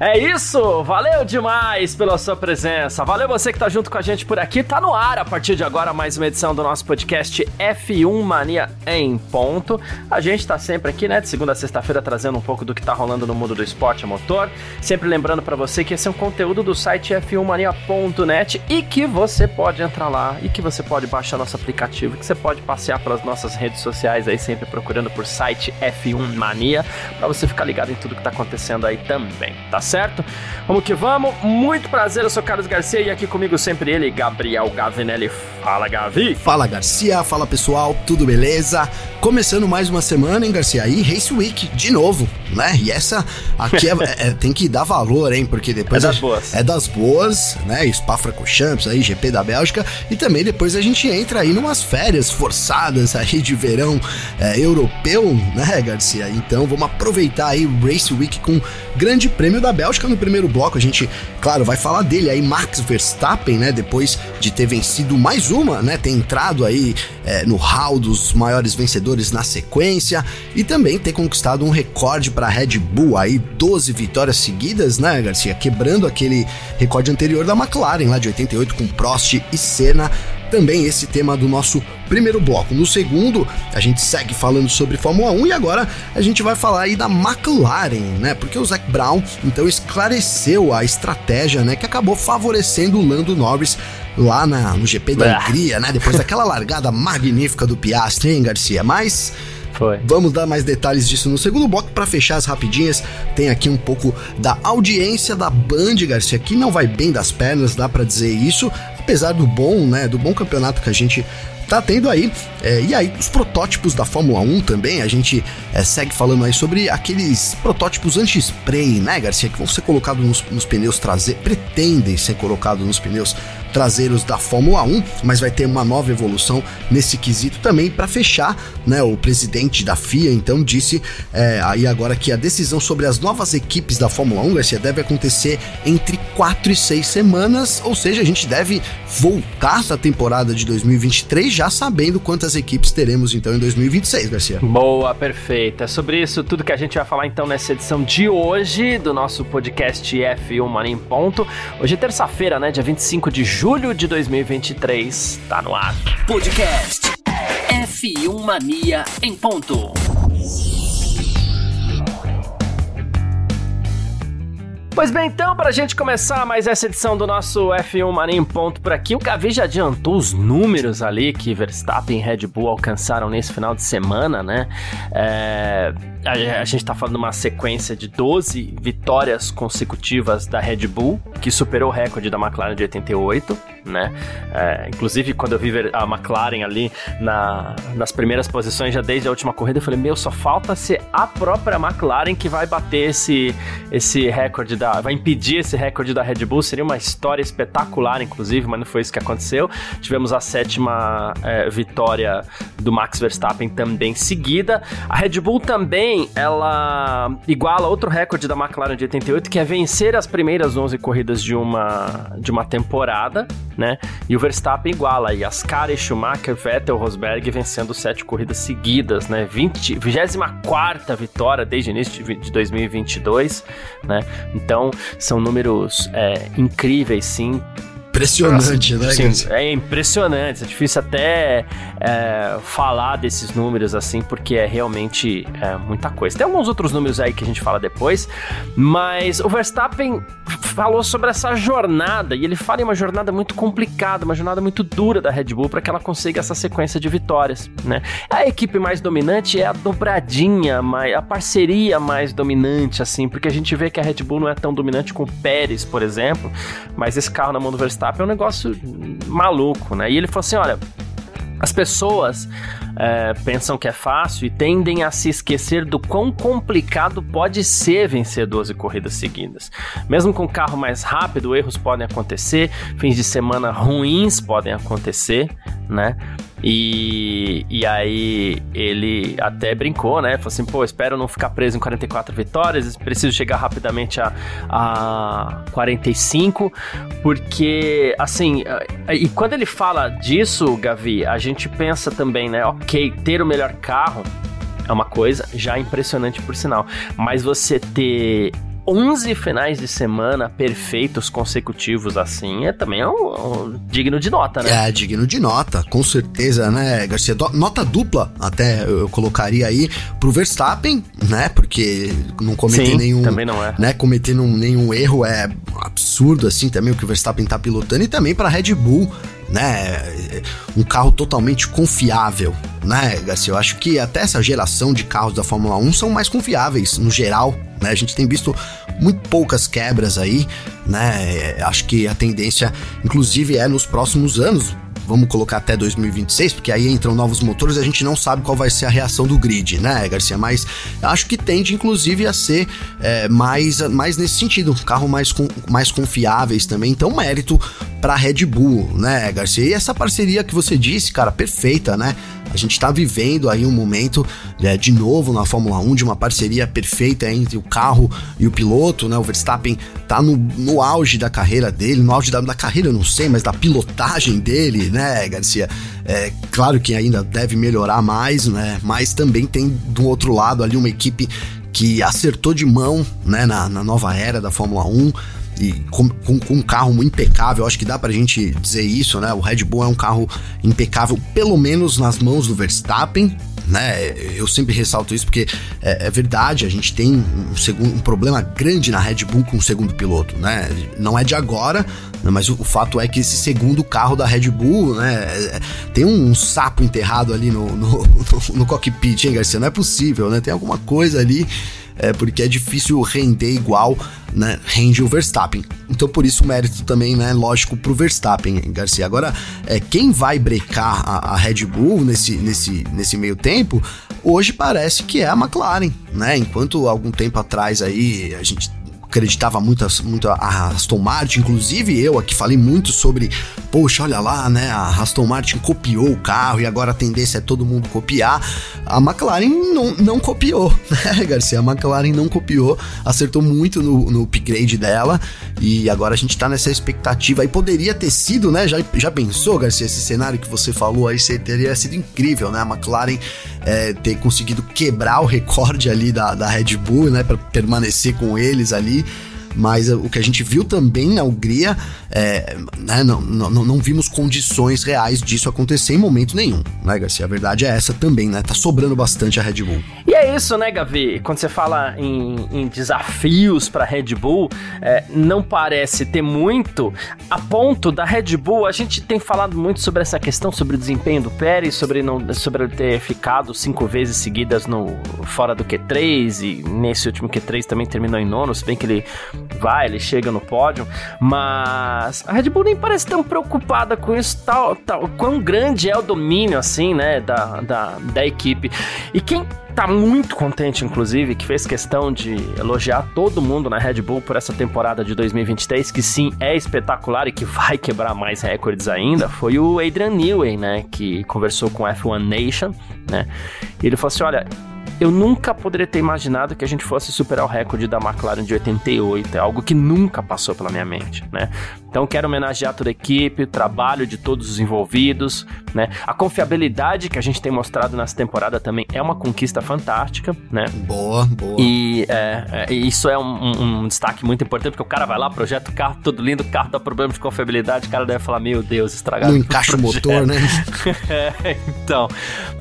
É isso, valeu demais pela sua presença. Valeu você que tá junto com a gente por aqui. Tá no ar a partir de agora mais uma edição do nosso podcast F1 Mania em ponto. A gente tá sempre aqui, né, de segunda a sexta-feira trazendo um pouco do que tá rolando no mundo do esporte motor. Sempre lembrando para você que esse é um conteúdo do site f1mania.net e que você pode entrar lá e que você pode baixar nosso aplicativo, que você pode passear pelas nossas redes sociais aí sempre procurando por site F1 Mania para você ficar ligado em tudo que tá acontecendo aí também, tá certo? Vamos que vamos. Muito prazer, eu sou Carlos Garcia e aqui comigo sempre ele, Gabriel Gavinelli. Fala, Gavi. Fala, Garcia. Fala, pessoal. Tudo beleza? Começando mais uma semana, hein, Garcia? Aí, Race Week, de novo, né? E essa aqui é, é, tem que dar valor, hein? Porque depois... É das boas. É das boas, né? Spa-Francorchamps aí, GP da Bélgica. E também depois a gente entra aí numas férias forçadas aí de verão é, europeu, né, Garcia? Então vamos aproveitar aí o Race Week com grande prêmio da Bélgica no primeiro bloco. A gente, claro, vai falar dele aí, Max Verstappen, né? Depois de ter vencido mais uma, né? Ter entrado aí é, no hall dos maiores vencedores na sequência e também ter conquistado um recorde para Red Bull aí, 12 vitórias seguidas, né, Garcia? Quebrando aquele recorde anterior da McLaren lá de 88 com Prost e Senna também esse tema do nosso primeiro bloco. No segundo, a gente segue falando sobre Fórmula 1 e agora a gente vai falar aí da McLaren, né? Porque o Zac Brown então esclareceu a estratégia, né, que acabou favorecendo o Lando Norris lá na, no GP da Hungria, né? Depois daquela largada magnífica do Piastri, hein, Garcia? Mas foi. Vamos dar mais detalhes disso no segundo bloco. Para fechar as rapidinhas, tem aqui um pouco da audiência da Band, Garcia, que não vai bem das pernas, dá para dizer isso, apesar do bom, né, do bom campeonato que a gente tá tendo aí. É, e aí, os protótipos da Fórmula 1 também, a gente é, segue falando aí sobre aqueles protótipos anti-spray, né, Garcia, que vão ser colocados nos, nos pneus traseiros, pretendem ser colocados nos pneus traseiros da Fórmula 1, mas vai ter uma nova evolução nesse quesito também. Para fechar, né, o presidente da FIA então disse é, aí agora que a decisão sobre as novas equipes da Fórmula 1, Garcia, deve acontecer entre 4 e 6 semanas, ou seja, a gente deve voltar essa temporada de 2023 já sabendo quantas equipes teremos então em 2026, Garcia. Boa, perfeita. É sobre isso tudo que a gente vai falar então nessa edição de hoje do nosso podcast F1 Mania em Ponto. Hoje é terça-feira, né, dia 25 de julho de 2023. Tá no ar. Podcast F1 Mania em ponto. Pois bem, então, para a gente começar mais essa edição do nosso F1 Mania em ponto por aqui, o Gavi já adiantou os números ali que Verstappen e Red Bull alcançaram nesse final de semana, né? É, a, a, gente tá falando de uma sequência de 12 vitórias consecutivas da Red Bull, que superou o recorde da McLaren de 88, né? É, inclusive, quando eu vi a McLaren ali na, nas primeiras posições, já desde a última corrida, eu falei, meu, só falta ser a própria McLaren que vai bater esse, esse recorde da. Vai impedir esse recorde da Red Bull. Seria uma história espetacular, inclusive, mas não foi isso que aconteceu. Tivemos a sétima é, vitória do Max Verstappen também seguida. A Red Bull também, ela iguala outro recorde da McLaren de 88, que é vencer as primeiras 11 corridas de uma, de uma temporada, né? E o Verstappen iguala aí Ascari, Schumacher, Vettel, Rosberg vencendo sete corridas seguidas, né? 20, 24 vitória desde o início de 2022, né? Então, são números é, incríveis, sim, Impressionante, né? Sim, é impressionante. É difícil até é, falar desses números assim, porque é realmente é, muita coisa. Tem alguns outros números aí que a gente fala depois, mas o Verstappen falou sobre essa jornada e ele fala em uma jornada muito complicada, uma jornada muito dura da Red Bull para que ela consiga essa sequência de vitórias, né? A equipe mais dominante é a dobradinha, a parceria mais dominante, assim, porque a gente vê que a Red Bull não é tão dominante com o Pérez, por exemplo, mas esse carro na mão do Verstappen é um negócio maluco, né? E ele falou assim: olha, as pessoas é, pensam que é fácil e tendem a se esquecer do quão complicado pode ser vencer 12 corridas seguidas. Mesmo com carro mais rápido, erros podem acontecer, fins de semana ruins podem acontecer, né? E, e aí ele até brincou, né? Falou assim, pô, espero não ficar preso em 44 vitórias, preciso chegar rapidamente a, a 45, porque, assim, e quando ele fala disso, Gavi, a gente pensa também, né? Ok, ter o melhor carro é uma coisa já impressionante por sinal, mas você ter 11 finais de semana perfeitos consecutivos assim é também um, um, digno de nota, né? É, digno de nota, com certeza, né, Garcia? Nota dupla, até eu colocaria aí pro Verstappen, né? Porque não cometer Sim, nenhum. Também não é. Né, cometendo nenhum erro é absurdo, assim, também o que o Verstappen tá pilotando e também pra Red Bull né? Um carro totalmente confiável, né, Garcia? Eu acho que até essa geração de carros da Fórmula 1 são mais confiáveis no geral, né? A gente tem visto muito poucas quebras aí, né? Acho que a tendência, inclusive, é nos próximos anos vamos colocar até 2026, porque aí entram novos motores e a gente não sabe qual vai ser a reação do grid, né, Garcia? Mas acho que tende, inclusive, a ser é, mais, mais nesse sentido, um carro mais, com, mais confiáveis também. Então, mérito para Red Bull, né, Garcia? E essa parceria que você disse, cara, perfeita, né? A gente está vivendo aí um momento é, de novo na Fórmula 1 de uma parceria perfeita entre o carro e o piloto, né? O Verstappen tá no, no auge da carreira dele, no auge da, da carreira eu não sei, mas da pilotagem dele, né, Garcia? É claro que ainda deve melhorar mais, né? Mas também tem do outro lado ali uma equipe que acertou de mão, né, na, na nova era da Fórmula 1 e com, com, com, um carro impecável, acho que dá pra gente dizer isso, né? O Red Bull é um carro impecável, pelo menos nas mãos do Verstappen, né? Eu sempre ressalto isso porque é, é verdade, a gente tem um, segundo, um problema grande na Red Bull com o segundo piloto, né? Não é de agora, né? mas o, o, fato é que esse segundo carro da Red Bull, né? É, tem um, um sapo enterrado ali no, no, no, no cockpit, hein, Garcia? Não é possível, né? Tem alguma coisa ali é, porque é difícil render igual, né, rende o Verstappen. Então por isso o mérito também, né, lógico, pro Verstappen, Garcia. Agora, é, quem vai brecar a, a Red Bull nesse, nesse, nesse meio tempo, hoje parece que é a McLaren, né? Enquanto algum tempo atrás aí a gente acreditava muito, muito a Aston Martin, inclusive eu aqui falei muito sobre, poxa, olha lá, né, a Aston Martin copiou o carro e agora a tendência é todo mundo copiar. A McLaren não, não copiou, né, Garcia? A McLaren não copiou, acertou muito no, no upgrade dela e agora a gente tá nessa expectativa e poderia ter sido, né, já, já pensou, Garcia, esse cenário que você falou aí, teria sido incrível, né, a McLaren é, ter conseguido quebrar o recorde ali da, da Red Bull, né, para permanecer com eles ali mas o que a gente viu também na Hungria, é, né, não, não, não, vimos condições reais disso acontecer em momento nenhum, né, Garcia? A verdade é essa também, né? Tá sobrando bastante a Red Bull. E é isso, né, Gavi? Quando você fala em, em desafios para Red Bull, é, não parece ter muito. A ponto da Red Bull, a gente tem falado muito sobre essa questão, sobre o desempenho do Pérez, sobre, não, sobre ele ter ficado cinco vezes seguidas no fora do Q3 e nesse último Q3 também terminou em nono, se bem que ele vai, ele chega no pódio, mas a Red Bull nem parece tão preocupada com isso, tal, tal, quão grande é o domínio, assim, né, da, da, da equipe. E quem tá muito contente, inclusive, que fez questão de elogiar todo mundo na Red Bull por essa temporada de 2023, que sim, é espetacular e que vai quebrar mais recordes ainda, foi o Adrian Newey, né, que conversou com F1 Nation, né, e ele falou assim, olha, eu nunca poderia ter imaginado que a gente fosse superar o recorde da McLaren de 88. É algo que nunca passou pela minha mente, né? Então quero homenagear toda a equipe, o trabalho de todos os envolvidos, né? A confiabilidade que a gente tem mostrado nessa temporada também é uma conquista fantástica, né? Boa, boa. E é, é, isso é um, um, destaque muito importante, porque o cara vai lá, projeta o carro, tudo lindo, o carro dá problema de confiabilidade, o cara deve falar, meu Deus, estragado. Não encaixa o motor, né? é, então,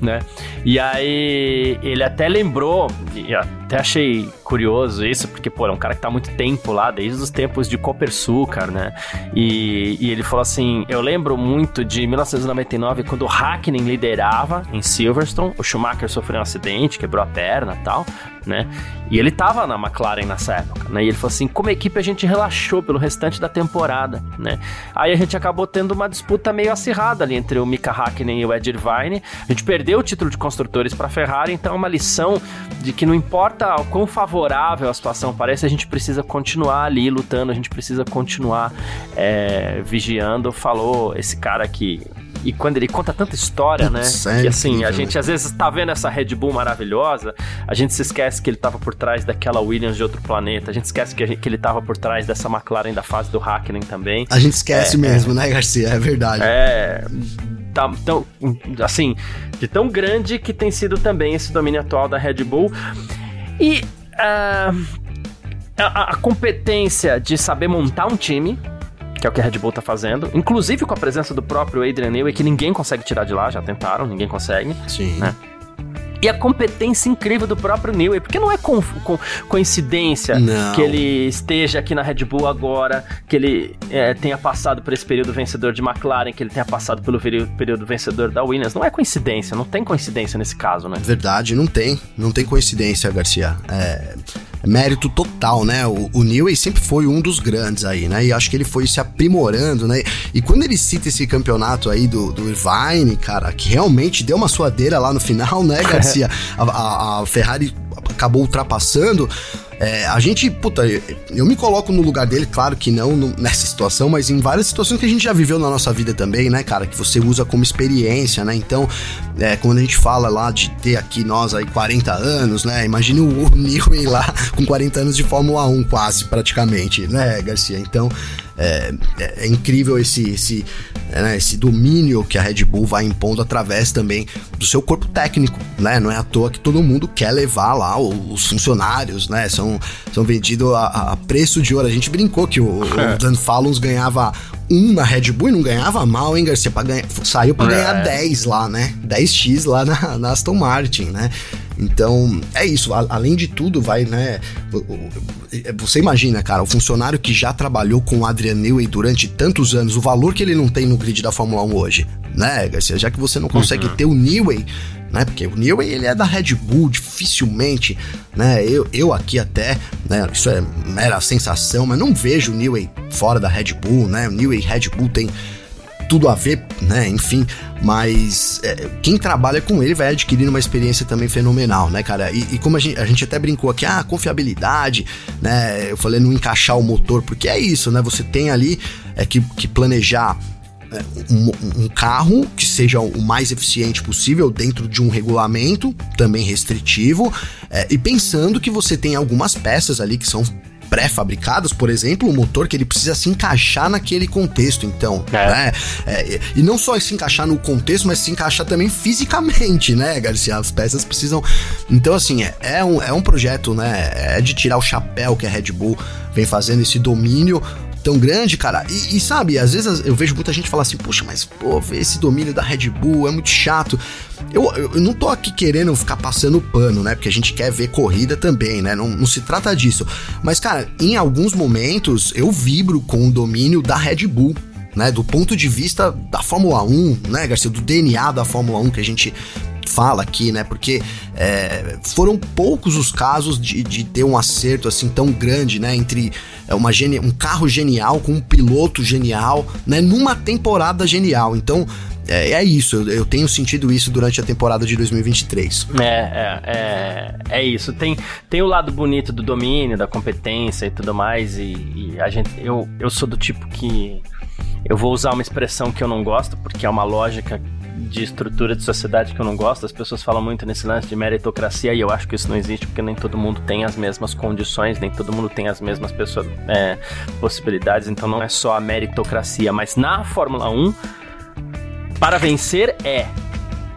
né? E aí ele até lembrou, e até achei curioso isso, porque, pô, é um cara que tá há muito tempo lá, desde os tempos de Copersucar, né? E, e ele falou assim: eu lembro muito de 1999, quando o Hackney liderava em Silverstone, o Schumacher sofreu um acidente, quebrou a perna e tal né? E ele tava na McLaren nessa época, né? E ele falou assim: como equipe a gente relaxou pelo restante da temporada, né? Aí a gente acabou tendo uma disputa meio acirrada ali entre o Mika Hakkinen e o Ed Irvine. A gente perdeu o título de construtores para Ferrari, então é uma lição de que não importa o quão favorável a situação parece, a gente precisa continuar ali lutando, a gente precisa continuar é, vigiando. Falou esse cara que e quando ele conta tanta história, né? Sério, que assim, a né? gente às vezes tá vendo essa Red Bull maravilhosa, a gente se esquece que ele tava por trás daquela Williams de outro planeta, a gente esquece que, gente- que ele tava por trás dessa McLaren da fase do Hakkinen também. A gente esquece mesmo, né, Garcia? É verdade. É. Tá, tão, assim, de tão grande que tem sido também esse domínio atual da Red Bull. E ah, a, a competência de saber montar um time, que é o que a Red Bull tá fazendo, inclusive com a presença do próprio Adrian Newey, que ninguém consegue tirar de lá, já tentaram, ninguém consegue. Sim. né? E a competência incrível do próprio Newey, porque não é com, com- coincidência Não. que ele esteja aqui na Red Bull agora, que ele é, tenha passado por esse período vencedor de McLaren, que ele tenha passado pelo período vencedor da Williams. Não é coincidência, não tem coincidência nesse caso, né? Verdade, não tem. Não tem coincidência, Garcia. É mérito total, né? O, o Newey sempre foi um dos grandes aí, né? E acho que ele foi se aprimorando, né? E quando ele cita esse campeonato aí do, do Irvine, cara, que realmente deu uma suadeira lá no final, né, Garcia? a, a- a Ferrari acabou ultrapassando. É, a gente, puta, eu, me coloco no lugar dele, claro que não nessa situação, mas em várias situações que a gente já viveu na nossa vida também, né, cara? Que você usa como experiência, né? Então, é, quando a gente fala lá de ter aqui nós aí 40 anos, né? Imagine o Newey lá com 40 anos de Fórmula 1, quase, praticamente, né, Garcia? Então, é, é- é incrível esse, esse, é, né, esse domínio que a Red Bull vai impondo através também do seu corpo técnico, né? Não é à toa que todo mundo quer levar lá os funcionários, né? São, são vendidos a, a preço de ouro. A gente brincou que o, o Dan Fallons ganhava um na Red Bull e não ganhava mal, hein, Garcia? Pra ganhar, saiu pra É. ganhar 10 lá, né? 10x lá na, na Aston Martin, né? Então, é isso. Além de tudo, vai, né? o- Você imagina, cara, o funcionário que já trabalhou com o Adrian Newey durante tantos anos, o valor que ele não tem no grid da Fórmula 1 hoje, né, Garcia? Já que você não consegue ter o Newey, né? Porque o Newey, ele é da Red Bull, dificilmente, né? Eu, eu aqui até, né? Isso é mera sensação, mas não vejo o Newey fora da Red Bull, né? O Newey Red Bull tem tudo a ver, né? Enfim, mas é, quem trabalha com ele vai adquirindo uma experiência também fenomenal, né, cara? E, e como a gente, a gente até brincou aqui, ah, confiabilidade, né? Eu falei não encaixar o motor, porque é isso, né? Você tem ali é, que, que planejar um, um carro que seja o mais eficiente possível dentro de um regulamento também restritivo é, e pensando que você tem algumas peças ali que são pré-fabricadas, por exemplo, o motor que ele precisa se encaixar naquele contexto, então, É. né? É, e não só se encaixar no contexto, mas se encaixar também fisicamente, né, Garcia? As peças precisam. Então, assim, é, é um, é um projeto, né? É de tirar o chapéu que a Red Bull vem fazendo esse domínio tão grande, cara. E, e sabe, às vezes eu vejo muita gente falar assim, poxa, mas pô, esse domínio da Red Bull é muito chato. Eu, eu, eu não tô aqui querendo ficar passando pano, né? Porque a gente quer ver corrida também, né? Não, não se trata disso. Mas, cara, em alguns momentos eu vibro com o domínio da Red Bull. Né, do ponto de vista da Fórmula 1, né, Garcia, do DNA da Fórmula 1 que a gente fala aqui, né? Porque é, foram poucos os casos de, de ter um acerto assim tão grande, né? Entre é, uma geni um carro genial com um piloto genial, né? Numa temporada genial. Então é, é isso. Eu, eu tenho sentido isso durante a temporada de 2023. É, é, é, é isso. Tem, tem o lado bonito do domínio, da competência e tudo mais. E, e a gente, eu, eu sou do tipo que eu vou usar uma expressão que eu não gosto, porque é uma lógica de estrutura de sociedade que eu não gosto. As pessoas falam muito nesse lance de meritocracia e eu acho que isso não existe porque nem todo mundo tem as mesmas condições, nem todo mundo tem as mesmas pessoas, é, possibilidades. Então não é só a meritocracia, mas na Fórmula 1 para vencer é.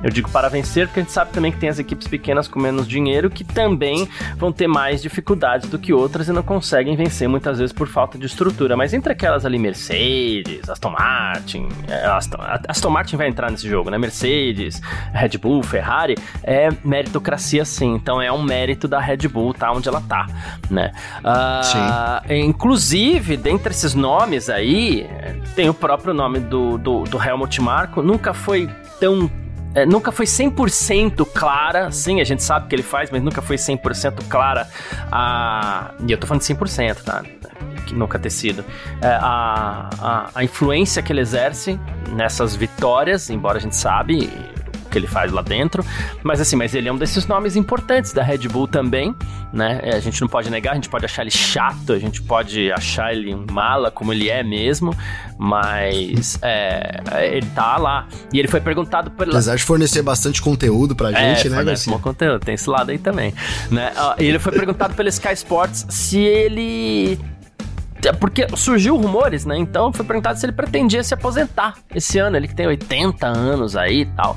Eu digo para vencer porque a gente sabe também que tem as equipes pequenas com menos dinheiro que também vão ter mais dificuldades do que outras e não conseguem vencer muitas vezes por falta de estrutura. Mas entre aquelas ali, Mercedes, Aston Martin, é, Aston, Aston Martin vai entrar nesse jogo, né? Mercedes, Red Bull, Ferrari, é meritocracia sim. Então é um mérito da Red Bull tá onde ela tá, né? Ah, Inclusive, dentre esses nomes aí, tem o próprio nome do, do, do Helmut Marko. Nunca foi tão é, nunca foi 100% clara, sim, a gente sabe que ele faz, mas nunca foi 100% clara a... E eu tô falando de 100%, tá? Que nunca ter sido. É, a, a, a influência que ele exerce nessas vitórias, embora a gente sabe que ele faz lá dentro. Mas assim, mas ele é um desses nomes importantes da Red Bull também, né? É, a gente não pode negar, a gente pode achar ele chato, a gente pode achar ele mala, como ele é mesmo, mas é, ele tá lá. E ele foi perguntado por. Apesar de fornecer bastante conteúdo pra é, gente, é, né, Garcia? conteúdo, tem esse lado aí também. Né? E ele foi perguntado pelo Sky Sports se ele é porque surgiu rumores, né? Então foi perguntado se ele pretendia se aposentar esse ano. Ele que tem 80 anos aí e tal.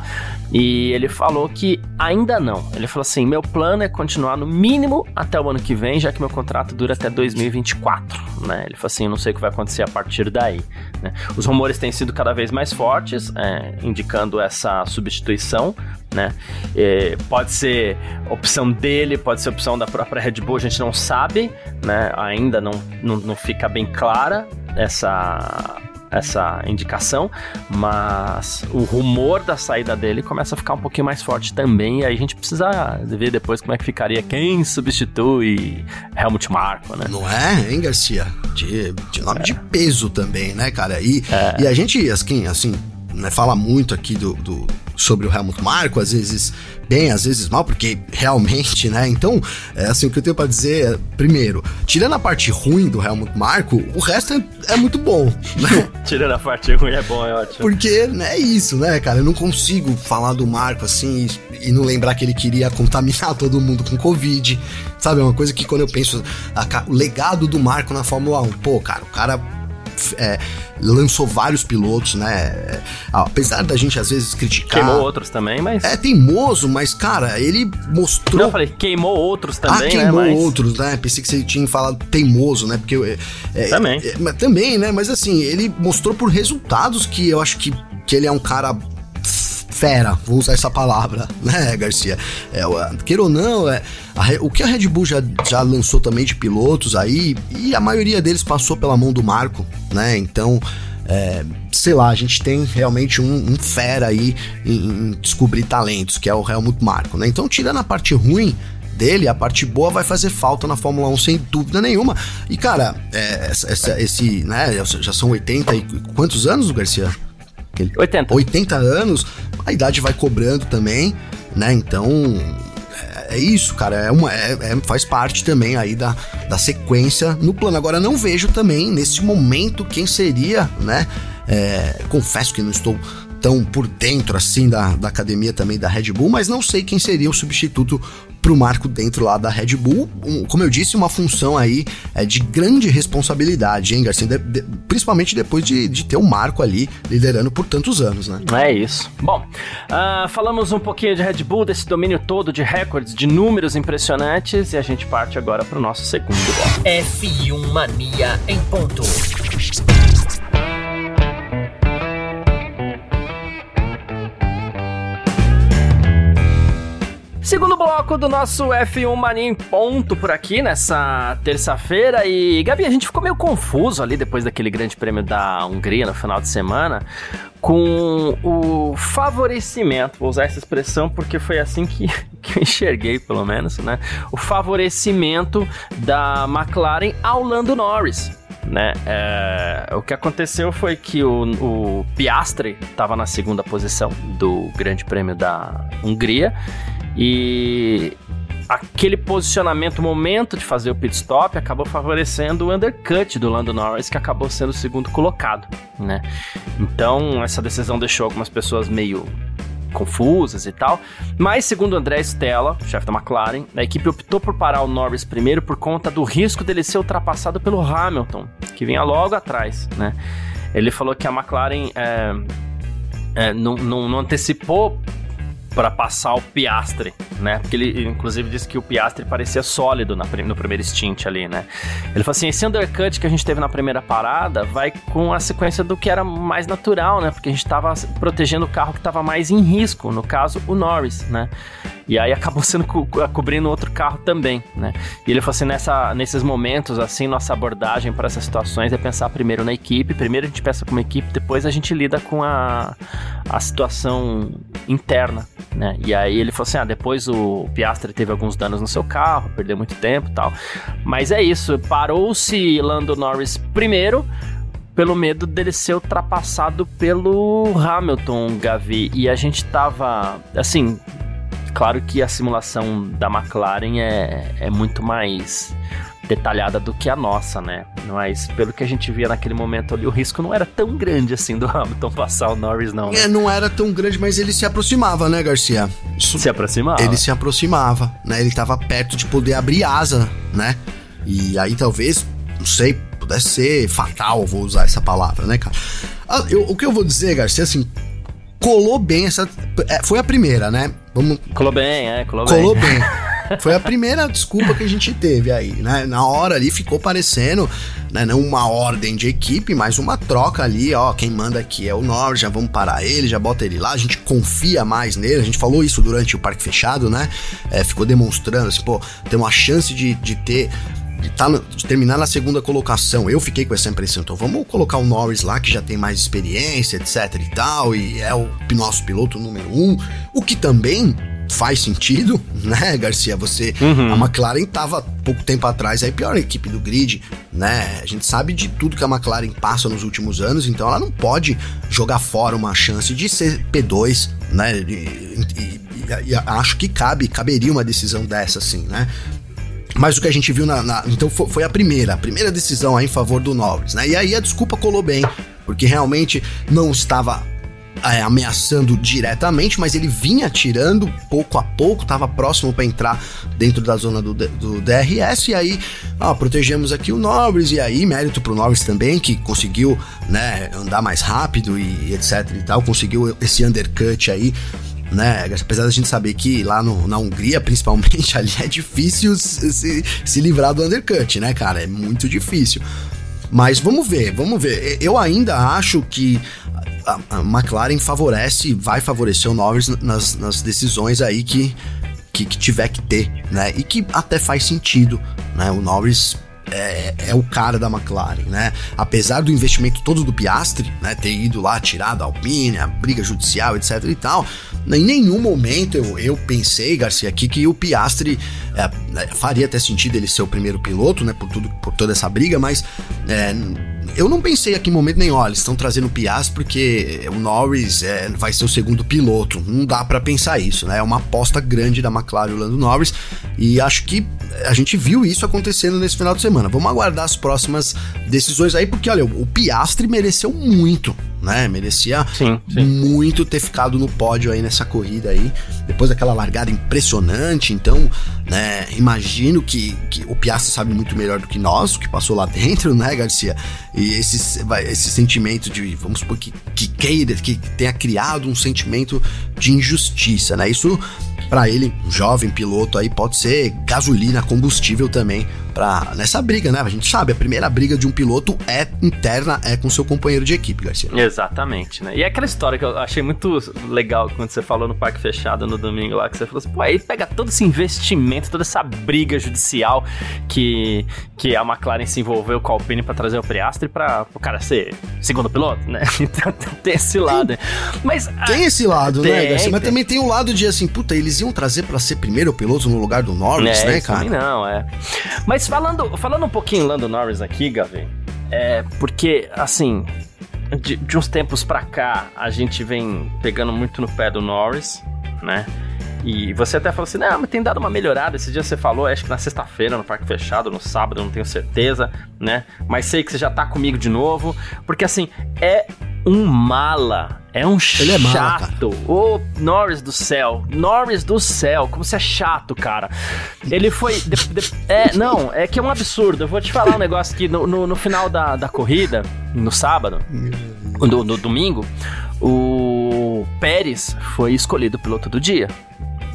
E ele falou que ainda não. Ele falou assim: meu plano é continuar no mínimo até o ano que vem, já que meu contrato dura até 2024. Né? Ele falou assim: eu não sei o que vai acontecer a partir daí. Né? Os rumores têm sido cada vez mais fortes, é, indicando essa substituição. Né? É, pode ser opção dele, pode ser opção da própria Red Bull, a gente não sabe, né? Ainda não, não, não fica bem clara essa essa indicação, mas o rumor da saída dele começa a ficar um pouquinho mais forte também, e aí a gente precisa ver depois como é que ficaria quem substitui Helmut Marko, né? Não é, hein, Garcia? De, de nome é. de peso também, né, cara? E, é. e a gente, assim, assim né, fala muito aqui do, do, sobre o Helmut Marko, às vezes bem, às vezes mal, porque realmente, né? Então, é assim, o que eu tenho para dizer é, primeiro, tirando a parte ruim do Helmut Marko, o resto é, é muito bom, né? tirando a parte ruim é bom, é ótimo. Porque né, é isso, né, cara? Eu não consigo falar do Marco assim e, e não lembrar que ele queria contaminar todo mundo com Covid, sabe? É uma coisa que quando eu penso a, o legado do Marco na Fórmula 1, pô, cara, o cara é, lançou vários pilotos, né? É, apesar da gente às vezes criticar. Queimou outros também, mas. É teimoso, mas, cara, ele mostrou. Não, eu falei, queimou outros também, ah, queimou né? Mas... outros, né? Pensei que você tinha falado teimoso, né? Porque. É, é também. É, também, né? Mas assim, ele mostrou por resultados que eu acho que, que ele é um cara fera, vou usar essa palavra, né, Garcia? É, queira ou não, é, a, o que a Red Bull já, já lançou também de pilotos aí, e a maioria deles passou pela mão do Marco, né? Então, é, sei lá, a gente tem realmente um, um fera aí em, em, descobrir talentos, que é o Helmut Marko, né? Então, tirando a parte ruim dele, a parte boa vai fazer falta na Fórmula 1 sem dúvida nenhuma. E cara, é, essa, essa, esse, né, já são 80 e quantos anos, Garcia? 80. 80 anos, a idade vai cobrando também, né? Então, é, é isso, cara. É uma, é, é, faz parte também aí da, da sequência no plano. Agora, não vejo também, nesse momento, quem seria, né? É, confesso que não estou tão por dentro assim da, da academia também da Red Bull, mas não sei quem seria o substituto pro Marco dentro lá da Red Bull. Um, como eu disse, uma função aí é, de grande responsabilidade, hein, Garcia? De, de, principalmente depois de, de ter o Marco ali liderando por tantos anos, né? É isso. Bom, uh, falamos um pouquinho de Red Bull, desse domínio todo de recordes, de números impressionantes, e a gente parte agora pro nosso segundo bloco. F1 Mania em ponto. Segundo bloco do nosso F1 Mania em ponto por aqui nessa terça-feira. E, Gabi, a gente ficou meio confuso ali depois daquele grande prêmio da Hungria no final de semana com o favorecimento, vou usar essa expressão porque foi assim que, que eu enxerguei, pelo menos, né? O favorecimento da McLaren ao Lando Norris. Né? É, o que aconteceu foi que o, o Piastri estava na segunda posição do Grande Prêmio da Hungria e aquele posicionamento, momento de fazer o pit stop, acabou favorecendo o undercut do Lando Norris, que acabou sendo o segundo colocado, né? Então, essa decisão deixou algumas pessoas meio confusas e tal. Mas, segundo André Stella, chefe da McLaren, a equipe optou por parar o Norris primeiro por conta do risco dele ser ultrapassado pelo Hamilton, que vinha logo atrás, né? Ele falou que a McLaren é, é, não, não, não antecipou para passar o Piastre, né? Porque ele, inclusive, disse que o Piastre parecia sólido na, no primeiro stint ali, né? Ele falou assim: esse undercut que a gente teve na primeira parada vai com a sequência do que era mais natural, né? Porque a gente estava protegendo o carro que estava mais em risco, no caso, o Norris, né? E aí acabou sendo co cobrindo outro carro também, né? E ele falou assim: nessa, nesses momentos, assim, nossa abordagem para essas situações é pensar primeiro na equipe, primeiro a gente pensa como equipe, depois a gente lida com a, a situação interna, né? E aí ele falou assim: ah, depois o Piastri teve alguns danos no seu carro, perdeu muito tempo tal. Mas é isso, parou-se Lando Norris primeiro pelo medo dele ser ultrapassado pelo Hamilton, Gavi. E a gente tava, assim, claro que a simulação da McLaren é, é muito mais detalhada do que a nossa, né? Mas pelo que a gente via naquele momento ali, o risco não era tão grande assim do Hamilton passar o Norris, não. Né? É, não era tão grande, mas ele se aproximava, né, Garcia? Isso... Se aproximava. Ele se aproximava, né? Ele estava perto de poder abrir asa, né? E aí talvez, não sei, pudesse ser fatal, vou usar essa palavra, né, cara? Ah, eu, o que eu vou dizer, Garcia, assim, colou bem essa. É, foi a primeira, né? Vamos. Colou bem, é, colou, colou bem. bem. Foi a primeira desculpa que a gente teve aí, né? Na hora ali ficou parecendo, né, não uma ordem de equipe, mas uma troca ali, ó, quem manda aqui é o Norris, já vamos parar ele, já bota ele lá, a gente confia mais nele, a gente falou isso durante o parque fechado, né? É, ficou demonstrando, assim, pô, tem uma chance de, de ter de, tá no, de, terminar na segunda colocação. Eu fiquei com essa impressão. Então vamos colocar o Norris lá, que já tem mais experiência, etc e tal, e é o nosso piloto número um. O que também faz sentido, né, Garcia? Você. Uhum. A McLaren tava pouco tempo atrás a pior equipe do grid, né? A gente sabe de tudo que a McLaren passa nos últimos anos, então ela não pode jogar fora uma chance de ser P2, né? E, e, e acho que cabe, caberia uma decisão dessa, assim, né? Mas o que a gente viu na. na então foi, foi, a primeira, a primeira decisão em favor do Norris, né? E aí a desculpa colou bem, porque realmente não estava é, ameaçando diretamente, mas ele vinha atirando pouco a pouco, estava próximo para entrar dentro da zona do, do DRS, e aí ó, protegemos aqui o Norris, e aí mérito pro Norris também, que conseguiu né, andar mais rápido e etc e tal, conseguiu esse undercut aí né? Apesar da gente saber que lá no, na Hungria, principalmente, ali é difícil se, se livrar do undercut, né, cara? É muito difícil. Mas vamos ver, vamos ver. Eu ainda acho que a, a McLaren favorece, vai favorecer o Norris nas, nas decisões aí que, que, que, tiver que ter, né? E que até faz sentido, né? O Norris é, é, o cara da McLaren, né? Apesar do investimento todo do Piastri, né? Ter ido lá, tirado a Alpine, a briga judicial, etc e tal, em nenhum momento eu, eu pensei, Garcia, aqui que o Piastri é, é, faria até sentido ele ser o primeiro piloto, né? Por, tudo, por toda essa briga, mas é, eu não pensei aqui em momento nenhum, olha, estão trazendo o Piastri porque o Norris é, vai ser o segundo piloto. Não dá para pensar isso, né? É uma aposta grande da McLaren, o Lando Norris, e acho que a gente viu isso acontecendo nesse final de semana. Vamos aguardar as próximas decisões aí, porque olha, o Piastri mereceu muito né? Merecia sim, sim. muito ter ficado no pódio aí nessa corrida aí, depois daquela largada impressionante. Então, né, imagino que, que o Piastri sabe muito melhor do que nós, o que passou lá dentro, né, Garcia? E esse, esse sentimento de, vamos supor, que, que queira, que tenha criado um sentimento de injustiça, né? Isso para ele, um jovem piloto aí, pode ser gasolina, combustível também para nessa briga, né? A gente sabe, a primeira briga de um piloto é interna, é com seu companheiro de equipe, Garcia. Exatamente, né? E é aquela história que eu achei muito legal quando você falou no Parque Fechado no domingo lá, que você falou assim, pô, aí pega todo esse investimento, toda essa briga judicial que, que a McLaren se envolveu com a Alpine para trazer o Priastre para o cara ser segundo piloto, né? Então tem esse lado. Tem, Mas tem esse lado, né, tem, né, Garcia? Mas tem. também tem o lado de assim, puta, eles iam trazer para ser primeiro piloto no lugar do Norris, é, né, cara? Não, é. Mas falando, falando um pouquinho Lando Norris aqui, Gavi, é porque, assim, de, de uns tempos pra cá, a gente vem pegando muito no pé do Norris, né? E você até falou assim, não, mas tem dado uma melhorada. Esse dia você falou, acho que na sexta-feira, no Parque Fechado, no sábado, não tenho certeza, né? Mas sei que você já tá comigo de novo. Porque assim, é um mala. É um Ele chato. É Ô, Norris do céu. Norris do céu. Como você é chato, cara. Ele foi. De, de, é, não, é que é um absurdo. Eu vou te falar um negócio aqui. No, no, no final da, da corrida, no sábado, no, no domingo, o Pérez foi escolhido piloto do dia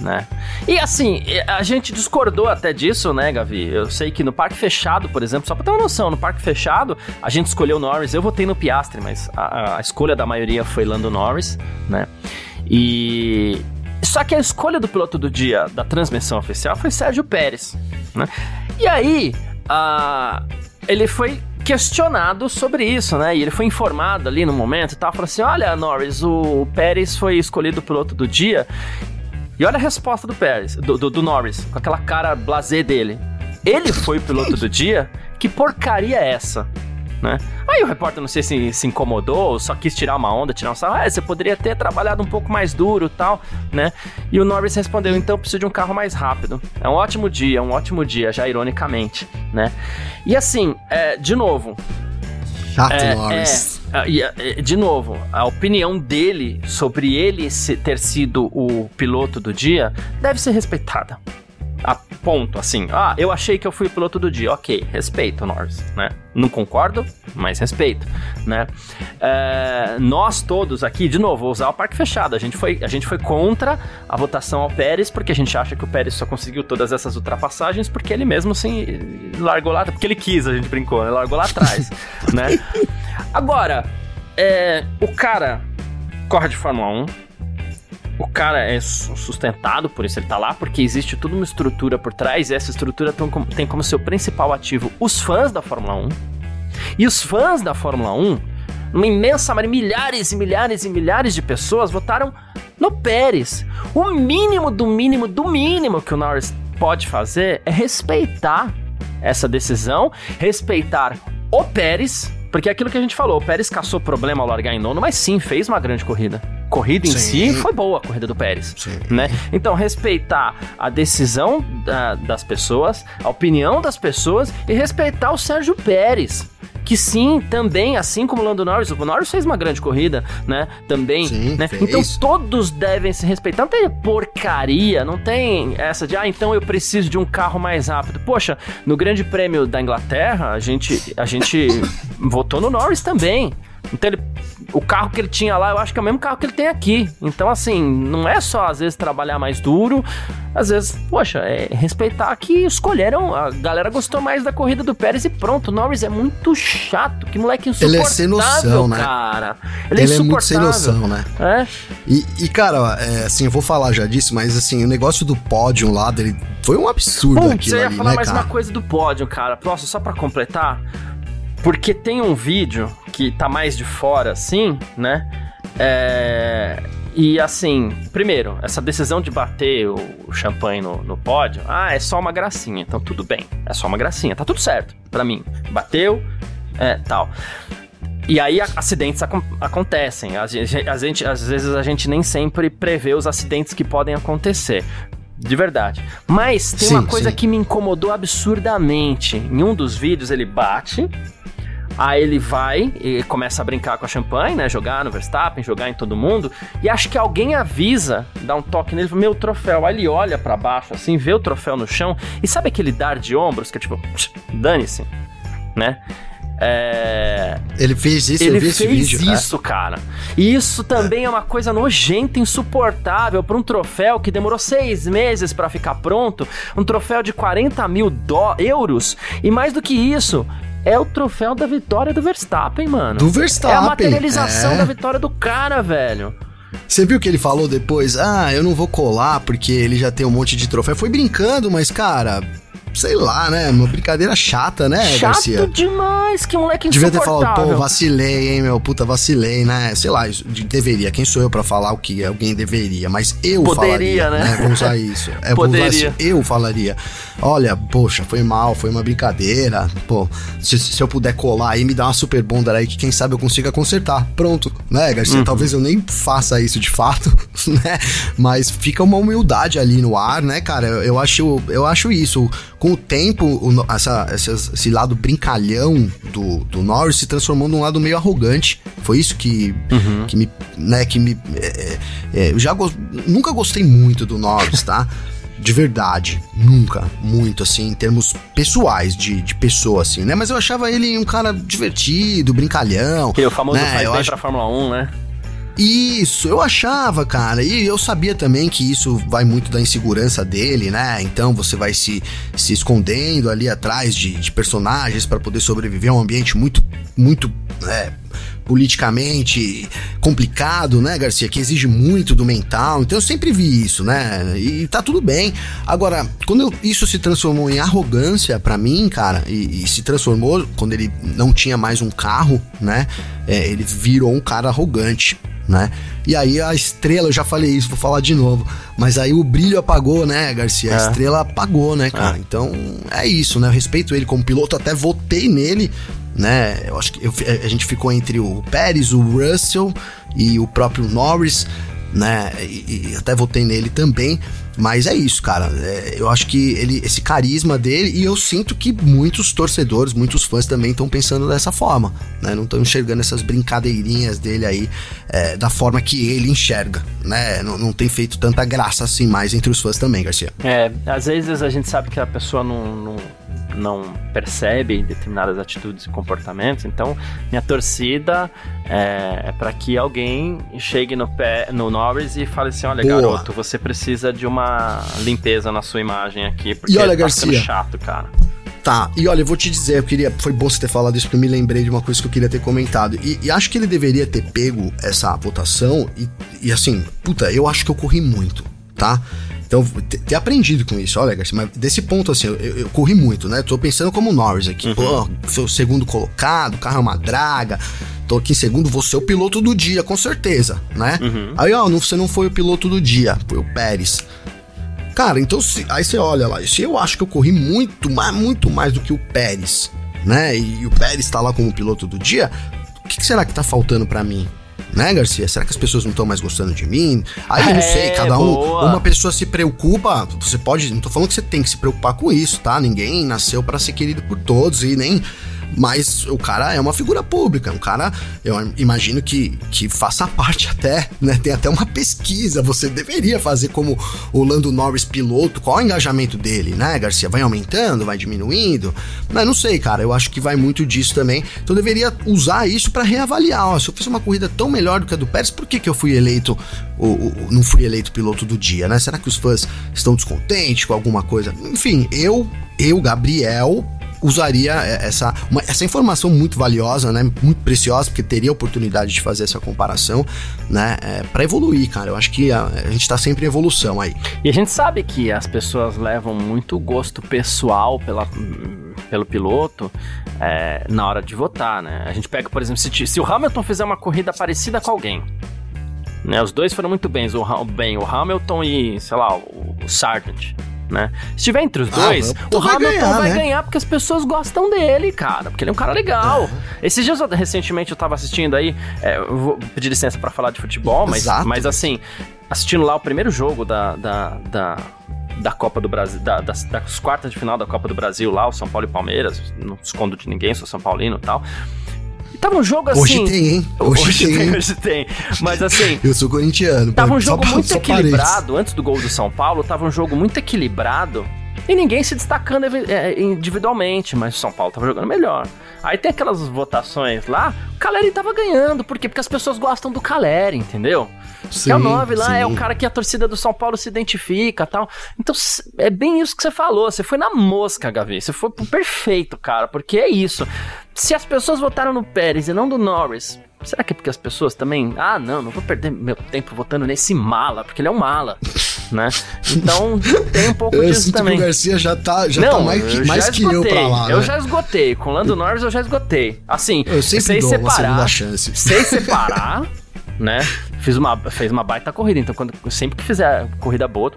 né? E assim, a gente discordou até disso, né, Gavi? Eu sei que no parque fechado, por exemplo, só pra ter uma noção, no parque fechado, a gente escolheu Norris, eu votei no Piastre, mas a, a escolha da maioria foi Lando Norris, né? E. Só que a escolha do piloto do dia da transmissão oficial foi Sérgio Pérez, né? E aí, ele foi questionado sobre isso, né? E ele foi informado ali no momento e tal, falou assim: olha, Norris, o Pérez foi escolhido piloto do dia e olha a resposta do Pérez, do, do, do Norris, com aquela cara blasé dele. Ele foi o piloto do dia? Que porcaria é essa? Né? Aí o repórter não sei se se incomodou, só quis tirar uma onda, tirar um sarro. É, você poderia ter trabalhado um pouco mais duro tal, né? E o Norris respondeu, então eu preciso de um carro mais rápido. É um ótimo dia, um ótimo dia, já ironicamente, né? E assim, é, de novo, Chato, é, Norris. É, de novo, a opinião dele sobre ele ter sido o piloto do dia deve ser respeitada a ponto, assim. Ah, eu achei que eu fui o piloto do dia. Ok, respeito, Norris, né? Não concordo, mas respeito, né? É, nós todos aqui, de novo, vou usar o parque fechado. A gente, foi, a gente foi contra a votação ao Pérez, porque a gente acha que o Pérez só conseguiu todas essas ultrapassagens porque ele mesmo, assim, largou lá... Porque ele quis, a gente brincou, né? Largou lá atrás, né? Agora, é, o cara corre de Fórmula 1, o cara é sustentado, por isso ele tá lá, porque existe toda uma estrutura por trás, e essa estrutura tem como seu principal ativo os fãs da Fórmula 1. E os fãs da Fórmula 1, uma imensa maioria, milhares e milhares e milhares de pessoas votaram no Pérez. O mínimo do mínimo do mínimo que o Norris pode fazer é respeitar essa decisão, respeitar o Pérez, porque é aquilo que a gente falou, o Pérez caçou problema ao largar em nono, mas sim, fez uma grande corrida corrida em Sim. si foi boa a corrida do Pérez, Sim. né? Então respeitar a decisão da, das pessoas, a opinião das pessoas e respeitar o Sérgio Pérez que sim, também, assim como o Lando Norris, o Norris fez uma grande corrida, né? Também, sim, né? Fez. Então todos devem se respeitar. Não tem porcaria, não tem essa de, ah, então eu preciso de um carro mais rápido. Poxa, no Grande Prêmio da Inglaterra, a gente, a gente votou no Norris também. Então ele, o carro que ele tinha lá, eu acho que é o mesmo carro que ele tem aqui. Então, assim, não é só às vezes trabalhar mais duro, às vezes, poxa, é respeitar que escolheram. A galera gostou mais da corrida do Pérez e pronto. O Norris é muito chato, que moleque insuportável, ele é sem noção, né? cara. Ele, é ele é, é muito sem noção, né? É. E, e cara, é, assim, eu vou falar já disso, mas assim, o negócio do pódio lá dele foi um absurdo Putz, aquilo você ia ali, falar né, mais cara? uma coisa do pódio, cara. Nossa, só para completar, porque tem um vídeo que tá mais de fora, assim, né? É... E assim, primeiro, essa decisão de bater o champanhe no, no pódio, ah, é só uma gracinha, então tudo bem, é só uma gracinha, tá tudo certo para mim. Bateu, é, tal. E aí acidentes ac acontecem. A gente, às vezes a gente nem sempre prevê os acidentes que podem acontecer. De verdade. Mas tem sim, uma coisa sim. que me incomodou absurdamente. Em um dos vídeos ele bate, Aí ele vai e começa a brincar com a champanhe, né? Jogar no Verstappen, jogar em todo mundo. E acho que alguém avisa, dá um toque nele, meu troféu. Aí ele olha para baixo, assim, vê o troféu no chão. E sabe aquele dar de ombros que é tipo, dane-se, né? É... Ele fez isso, ele fez vídeo, isso, é. cara. E isso também é uma coisa nojenta, insuportável para um troféu que demorou seis meses para ficar pronto, um troféu de 40 mil euros. E mais do que isso, é o troféu da vitória do Verstappen, mano. Do Verstappen. É a materialização é. da vitória do cara, velho. Você viu que ele falou depois? Ah, eu não vou colar porque ele já tem um monte de troféu. Foi brincando, mas, cara, sei lá, né? Uma brincadeira chata, né, Chato Garcia? demais, que moleque Devia ter falado, pô, vacilei, hein, meu, puta, vacilei, né? Sei lá, deveria. Quem sou eu para falar o que alguém deveria? Mas eu Poderia, falaria, né? né? Vamos usar isso. É, Poderia. Usar eu falaria. Olha, poxa, foi mal, foi uma brincadeira. Pô, se, se eu puder colar aí, me dá uma super bonder aí que quem sabe eu consiga consertar. Pronto, né, Garcia? Uhum. Talvez eu nem faça isso de fato, né? Mas fica uma humildade ali no ar, né, cara? Eu, eu acho, eu acho isso com o tempo, o, essa, esse lado brincalhão do, do Norris se transformou num lado meio arrogante. Foi isso que, uhum. que me. Né, que me é, é, eu já go nunca gostei muito do Norris, tá? De verdade, nunca, muito assim, em termos pessoais, de, de pessoa, assim, né? Mas eu achava ele um cara divertido, brincalhão. Que o famoso né? faz eu bem acho... pra Fórmula 1, né? Isso, eu achava, cara, e eu sabia também que isso vai muito da insegurança dele, né? Então você vai se, se escondendo ali atrás de, de personagens para poder sobreviver a um ambiente muito, muito é, politicamente complicado, né, Garcia? Que exige muito do mental. Então eu sempre vi isso, né? E tá tudo bem. Agora, quando eu, isso se transformou em arrogância para mim, cara, e, e, se transformou quando ele não tinha mais um carro, né? É, ele virou um cara arrogante né? E aí a estrela, eu já falei isso, vou falar de novo, mas aí o brilho apagou, né, Garcia? A é. estrela apagou, né, cara? É. Então é isso, né? Eu respeito ele como piloto, até votei nele, né? Eu acho que eu, a gente ficou entre o Pérez, o Russell e o próprio Norris, né? E, e até votei nele também. Mas é isso, cara. É, eu acho que ele, esse carisma dele, e eu sinto que muitos torcedores, muitos fãs também estão pensando dessa forma, né? Não estão enxergando essas brincadeirinhas dele aí é, da forma que ele enxerga, né? Não, não tem feito tanta graça assim mais entre os fãs também, Garcia. É, às vezes a gente sabe que a pessoa não, não não percebe determinadas atitudes e comportamentos. Então, minha torcida é, é para que alguém chegue no, pé, no Norris e fale assim: olha, Boa. garoto, você precisa de uma limpeza na sua imagem aqui, porque e olha, tá Garcia, chato, cara. Tá, e olha, eu vou te dizer, eu queria. Foi bom você ter falado isso, porque eu me lembrei de uma coisa que eu queria ter comentado. E, e acho que ele deveria ter pego essa votação e, e assim, puta, eu acho que eu corri muito, tá? Então, ter aprendido com isso, olha, Garcia, mas desse ponto, assim, eu, eu, corri muito, né? Tô pensando como Norris aqui. Uhum. Pô, seu segundo colocado, o carro é uma draga. Tô aqui em segundo, vou ser o piloto do dia, com certeza, né? Uhum. Aí, ó, não, você não foi o piloto do dia, foi o Pérez. Cara, então, se, aí você olha lá, se eu acho que eu corri muito, mais, muito mais do que o Pérez, né? E, e o Pérez tá lá como piloto do dia, o que, que será que tá faltando para mim? né, Garcia? Será que as pessoas não estão mais gostando de mim? Aí eu não sei, é, cada um. Boa. Uma pessoa se preocupa, você pode. Não tô falando que você tem que se preocupar com isso, tá? Ninguém nasceu para ser querido por todos e nem mas o cara é uma figura pública, um cara, eu imagino que, que faça parte até, né? Tem até uma pesquisa, você deveria fazer como o Lando Norris piloto, qual é o engajamento dele, né, Garcia? Vai aumentando, vai diminuindo? Mas não sei, cara, eu acho que vai muito disso também. Então deveria usar isso para reavaliar, ó, se eu fiz uma corrida tão melhor do que a do Pérez, por que que eu fui eleito, ou, ou, não fui eleito piloto do dia, né? Será que os fãs estão descontentes com alguma coisa? Enfim, eu, eu, Gabriel, usaria é, essa, uma, essa informação muito valiosa, né? Muito preciosa, porque teria a oportunidade de fazer essa comparação, né? É, para evoluir, cara. Eu acho que a, a gente tá sempre em evolução aí. E a gente sabe que as pessoas levam muito gosto pessoal pela, pelo piloto é, na hora de votar, né? A gente pega, por exemplo, se, se o Hamilton fizer uma corrida parecida com alguém, né? Os dois foram muito bens, o, bem, o Hamilton e, sei lá, o, o Sargent né? Se tiver entre os ah, dois, ah, o Hamilton vai, ganhar, vai né? ganhar, porque as pessoas gostam dele, cara. Porque ele é um cara legal. É. Esses dias, recentemente, eu tava assistindo aí. É, vou pedir licença para falar de futebol, mas, mas assim, assistindo lá o primeiro jogo da, da, da da Copa do Brasil, da, das, das, quartas de final da Copa do Brasil lá, o São Paulo e Palmeiras, não escondo de ninguém, sou São Paulino e tal. Tava um jogo assim. Hoje tem, hein? Hoje, hoje tem, tem, hoje tem. Mas assim. eu sou corintiano. Tava um jogo muito equilibrado. Antes do gol do São Paulo, tava um jogo muito equilibrado. E ninguém se destacando é, individualmente, mas o São Paulo tava jogando melhor. Aí tem aquelas votações lá, o Caleri tava ganhando. Por quê? Porque as pessoas gostam do Caleri, entendeu? Sim, é o 9 lá, sim. é o cara que a torcida do São Paulo se identifica tal. Então, é bem isso que você falou. Você foi na mosca, Gavi. Você foi pro perfeito, cara. Porque é isso. Se as pessoas votaram no Pérez e não do Norris, será que é porque as pessoas também. Ah, não, não vou perder meu tempo votando nesse mala, porque ele é um mala. né? Então tem um pouco eu disso também. Que o Garcia já tá, já tá não, tá mais, que, mais que eu pra lá. Eu né? já esgotei. Com o Lando Norris eu já esgotei. Assim, eu sempre sei dou separar. Uma chance. Sei separar, né? Fiz uma, fez uma baita corrida. Então, quando, sempre que fizer corrida boa,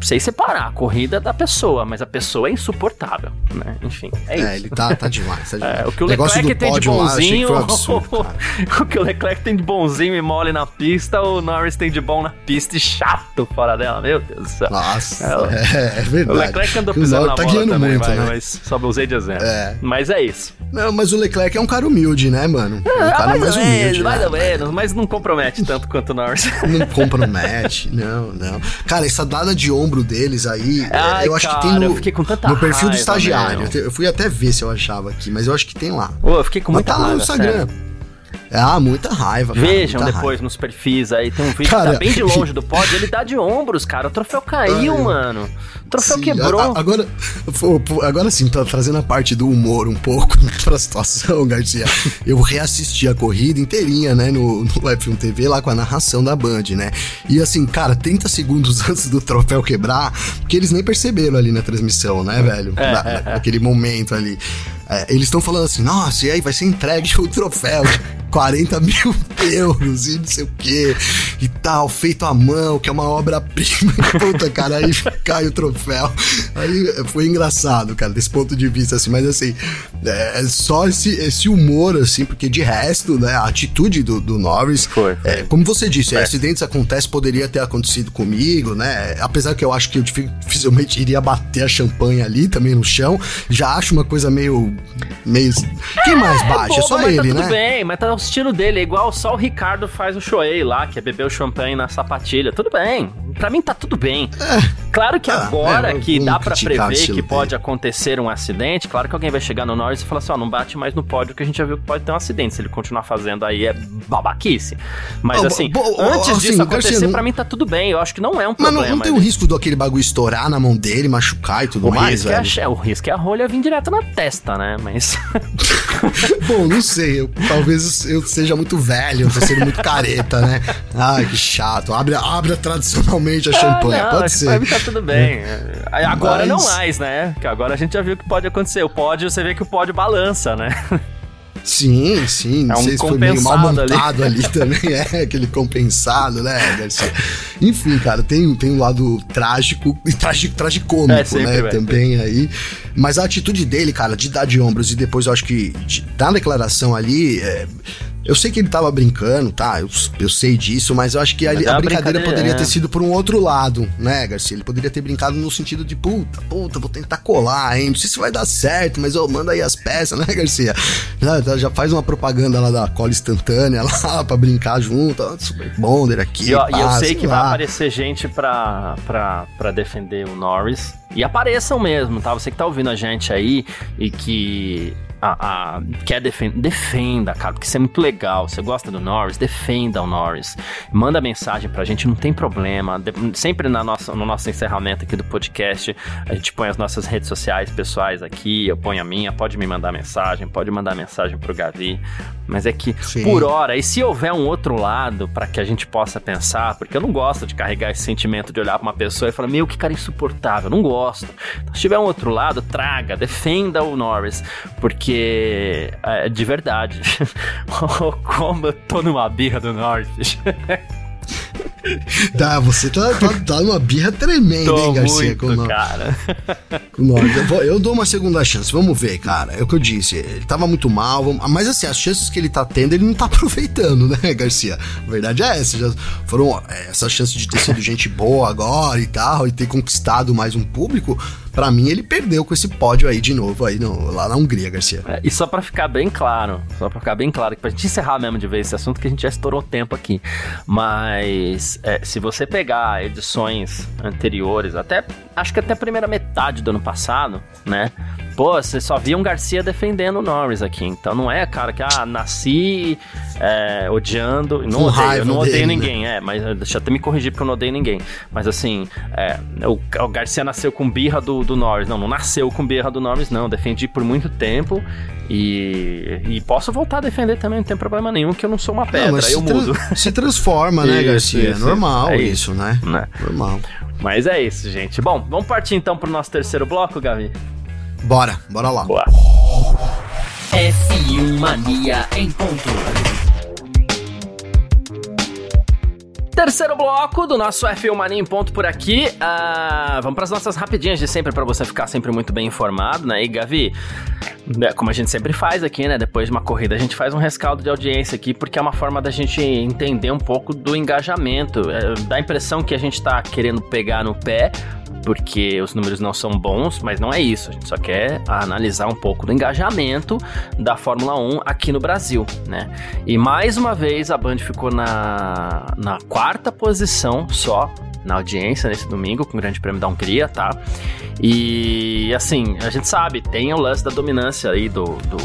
sei separar a corrida da pessoa, mas a pessoa é insuportável, né? Enfim, é, é isso. ele tá, tá demais, tá demais. É, o que o, o Leclerc tem de bonzinho, lá, absurdo, o que o Leclerc tem de bonzinho e mole na pista, o Norris tem de bom na pista e chato fora dela, meu Deus do céu. Nossa, é, é verdade. O Leclerc andou pisando na tá bola também, muito, vai, né? mas só usei de exemplo. É. Mas é isso. Não, mas o Leclerc é um cara humilde, né, mano? É, um cara mais, mais humilde. Menos, né? Mais ou menos, mas não compromete tanto quanto o Norris. Não compromete, não, não. Cara, essa dada de ombro deles aí, é, Ai, eu acho cara, que tem no, eu fiquei com tanta no perfil do estagiário. Eu fui até ver se eu achava aqui, mas eu acho que tem lá. Eu fiquei com muita Mas tá raiva, no Instagram. Sério. Ah, muita raiva. Cara, Vejam muita depois raiva. nos perfis aí, tem um vídeo cara, que tá bem de longe do pódio, ele dá de ombros, cara. O troféu caiu, Ai, mano. O troféu sim, quebrou. A, agora, agora sim, tá trazendo a parte do humor um pouco pra situação, Garcia. Eu reassisti a corrida inteirinha, né, no, no F1 TV, lá com a narração da Band, né? E assim, cara, 30 segundos antes do troféu quebrar, porque eles nem perceberam ali na transmissão, né, velho? É, na, é, naquele momento ali. É, eles estão falando assim, nossa, e aí vai ser entregue o troféu. 40 mil euros e não sei o que e tal, feito à mão, que é uma obra-prima. Puta, cara, aí cai o troféu. Aí foi engraçado, cara, desse ponto de vista, assim, mas assim, é, é só esse, esse humor, assim, porque de resto, né, a atitude do, do Norris, foi, foi. É, como você disse, é. acidentes acontecem, poderia ter acontecido comigo, né, apesar que eu acho que eu dificilmente iria bater a champanhe ali, também no chão, já acho uma coisa meio, meio, quem mais é, baixa? É, só ele, tá tudo né? bem, mas tá o estilo dele, é igual só o Ricardo faz o Shoei lá, que é beber o champanhe na sapatilha, tudo bem, pra mim tá tudo bem. É. Claro que ah, agora é, que dá para prever que pode acontecer um acidente, claro que alguém vai chegar no Norris e falar assim, ó, oh, não bate mais no pódio que a gente já viu que pode ter um acidente. Se ele continuar fazendo aí é babaquice. Mas oh, assim, bo, antes assim, disso acontecer, Garcia, para mim tá tudo bem. Eu acho que não é um problema. Mas não, não tem o risco do aquele bagulho estourar na mão dele, machucar e tudo o mais, risco velho? É, o risco é a rolha vir direto na testa, né? Mas... Bom, não sei. Eu, talvez eu seja muito velho, eu tô sendo muito careta, né? Ai, que chato. Abre, abre tradicionalmente a ah, champanhe. Não, pode ser. Pra mim tá tudo bem. Agora Mas... não mais, né? Que agora a gente já viu o que pode acontecer. O pódio, você vê que o pódio balança, né? Sim, sim. Não é um sei se foi meio mal montado ali, ali também. É, aquele compensado, né, Garcia? Enfim, cara, tem, tem um lado trágico e trágico, tragicômico, é, né? Vai, também aí. Mas a atitude dele, cara, de dar de ombros e depois eu acho que de, da declaração ali. É, eu sei que ele tava brincando, tá? Eu, eu sei disso, mas eu acho que a, a brincadeira, brincadeira, poderia é. ter sido por um outro lado, né, Garcia? Ele poderia ter brincado no sentido de, puta, puta, vou tentar colar, hein? Não sei se vai dar certo, mas eu manda aí as peças, né, Garcia? Já, já faz uma propaganda lá da cola instantânea lá pra brincar junto, ó, super bonder aqui. E, e eu sei que lá. vai aparecer gente pra, pra, pra defender o Norris. E apareçam mesmo, tá? Você que tá ouvindo a gente aí e que a, a, quer defender, defenda, cara, porque isso é muito legal. Você gosta do Norris, defenda o Norris. Manda mensagem pra gente, não tem problema. De, sempre na nossa, no nosso encerramento aqui do podcast, a gente põe as nossas redes sociais pessoais aqui, eu ponho a minha, pode me mandar mensagem, pode mandar mensagem pro Gavi. Mas é que, Sim. por hora, e se houver um outro lado para que a gente possa pensar, porque eu não gosto de carregar esse sentimento de olhar pra uma pessoa e falar, meu, que cara insuportável, não gosto. Então, se tiver um outro lado, traga, defenda o Norris, porque porque é, de verdade, como eu tô numa birra do norte. Tá, você tá, tá, tá numa birra tremenda, Tô hein, Garcia? Muito, com cara. Com eu, eu, dou uma segunda chance, vamos ver, cara. É o que eu disse. Ele tava muito mal, vamos... mas assim, as chances que ele tá tendo, ele não tá aproveitando, né, Garcia? A verdade é essa. Já foram é, essas chances de ter sido gente boa agora e tal, e ter conquistado mais um público para mim ele perdeu com esse pódio aí de novo aí no, lá na Hungria, Garcia. É, e só para ficar bem claro, só para ficar bem claro, pra gente encerrar mesmo de vez esse assunto que a gente já estourou tempo aqui, mas é, se você pegar edições anteriores, até acho que até a primeira metade do ano passado, né? Pô, você só via um Garcia defendendo o Norris aqui. Então não é, cara, que ah, nasci é, odiando. Não odeio, eu não odeio dele, né? ninguém, né? é, mas deixa eu até me corrigir porque eu não odeio ninguém. Mas assim, é, o, o, Garcia nasceu com birra do, do Norris. Não, não nasceu com birra do Norris, não. Defendi por muito tempo e, e posso voltar a defender também, não tem problema nenhum, que eu não sou uma pedra, não, eu mudo. Tra se transforma, né, Garcia? Isso, é normal é isso, isso, né? né? Normal. Mas é isso, gente. Bom, vamos partir então pro nosso terceiro bloco, Gavi? Bora, bora lá. Boa. F1 Mania em ponto. Terceiro bloco do nosso F1 Mania em ponto por aqui. Uh, vamos para as nossas rapidinhas de sempre para você ficar sempre muito bem informado, né? E Gavi, né, como a gente sempre faz aqui, né? Depois de uma corrida, a gente faz um rescaldo de audiência aqui, porque é uma forma da gente entender um pouco do engajamento. É, dá a impressão que a gente tá querendo pegar no pé, porque os números não são bons, mas não é isso. A gente só quer analisar um pouco do engajamento da Fórmula 1 aqui no Brasil, né? E mais uma vez a Band ficou na, na quarta posição só na audiência nesse domingo com o Grande Prêmio da Hungria, tá? E assim, a gente sabe, tem o lance da dominância aí do, do,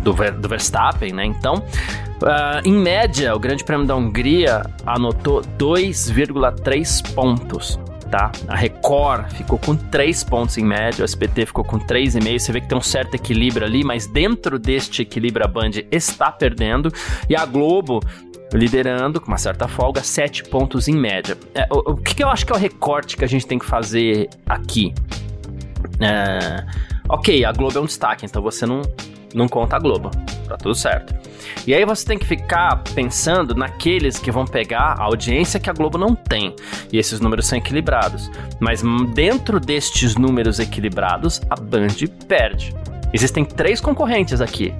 do, do Verstappen, né? Então, uh, em média, o Grande Prêmio da Hungria anotou 2,3 pontos tá? A Record ficou com 3 pontos em média, o SBT ficou com 3,5. Você vê que tem um certo equilíbrio ali, mas dentro deste equilíbrio a Band está perdendo. E a Globo liderando com uma certa folga, 7 pontos em média. É, o, o que, que, eu acho que é o recorte que a gente tem que fazer aqui? É, ok, a Globo é um destaque, então você não, não conta a Globo. Tá tudo certo. E aí você tem que ficar pensando naqueles que vão pegar a audiência que a Globo não tem. E esses números são equilibrados. Mas dentro destes números equilibrados, a Band perde. Existem três concorrentes aqui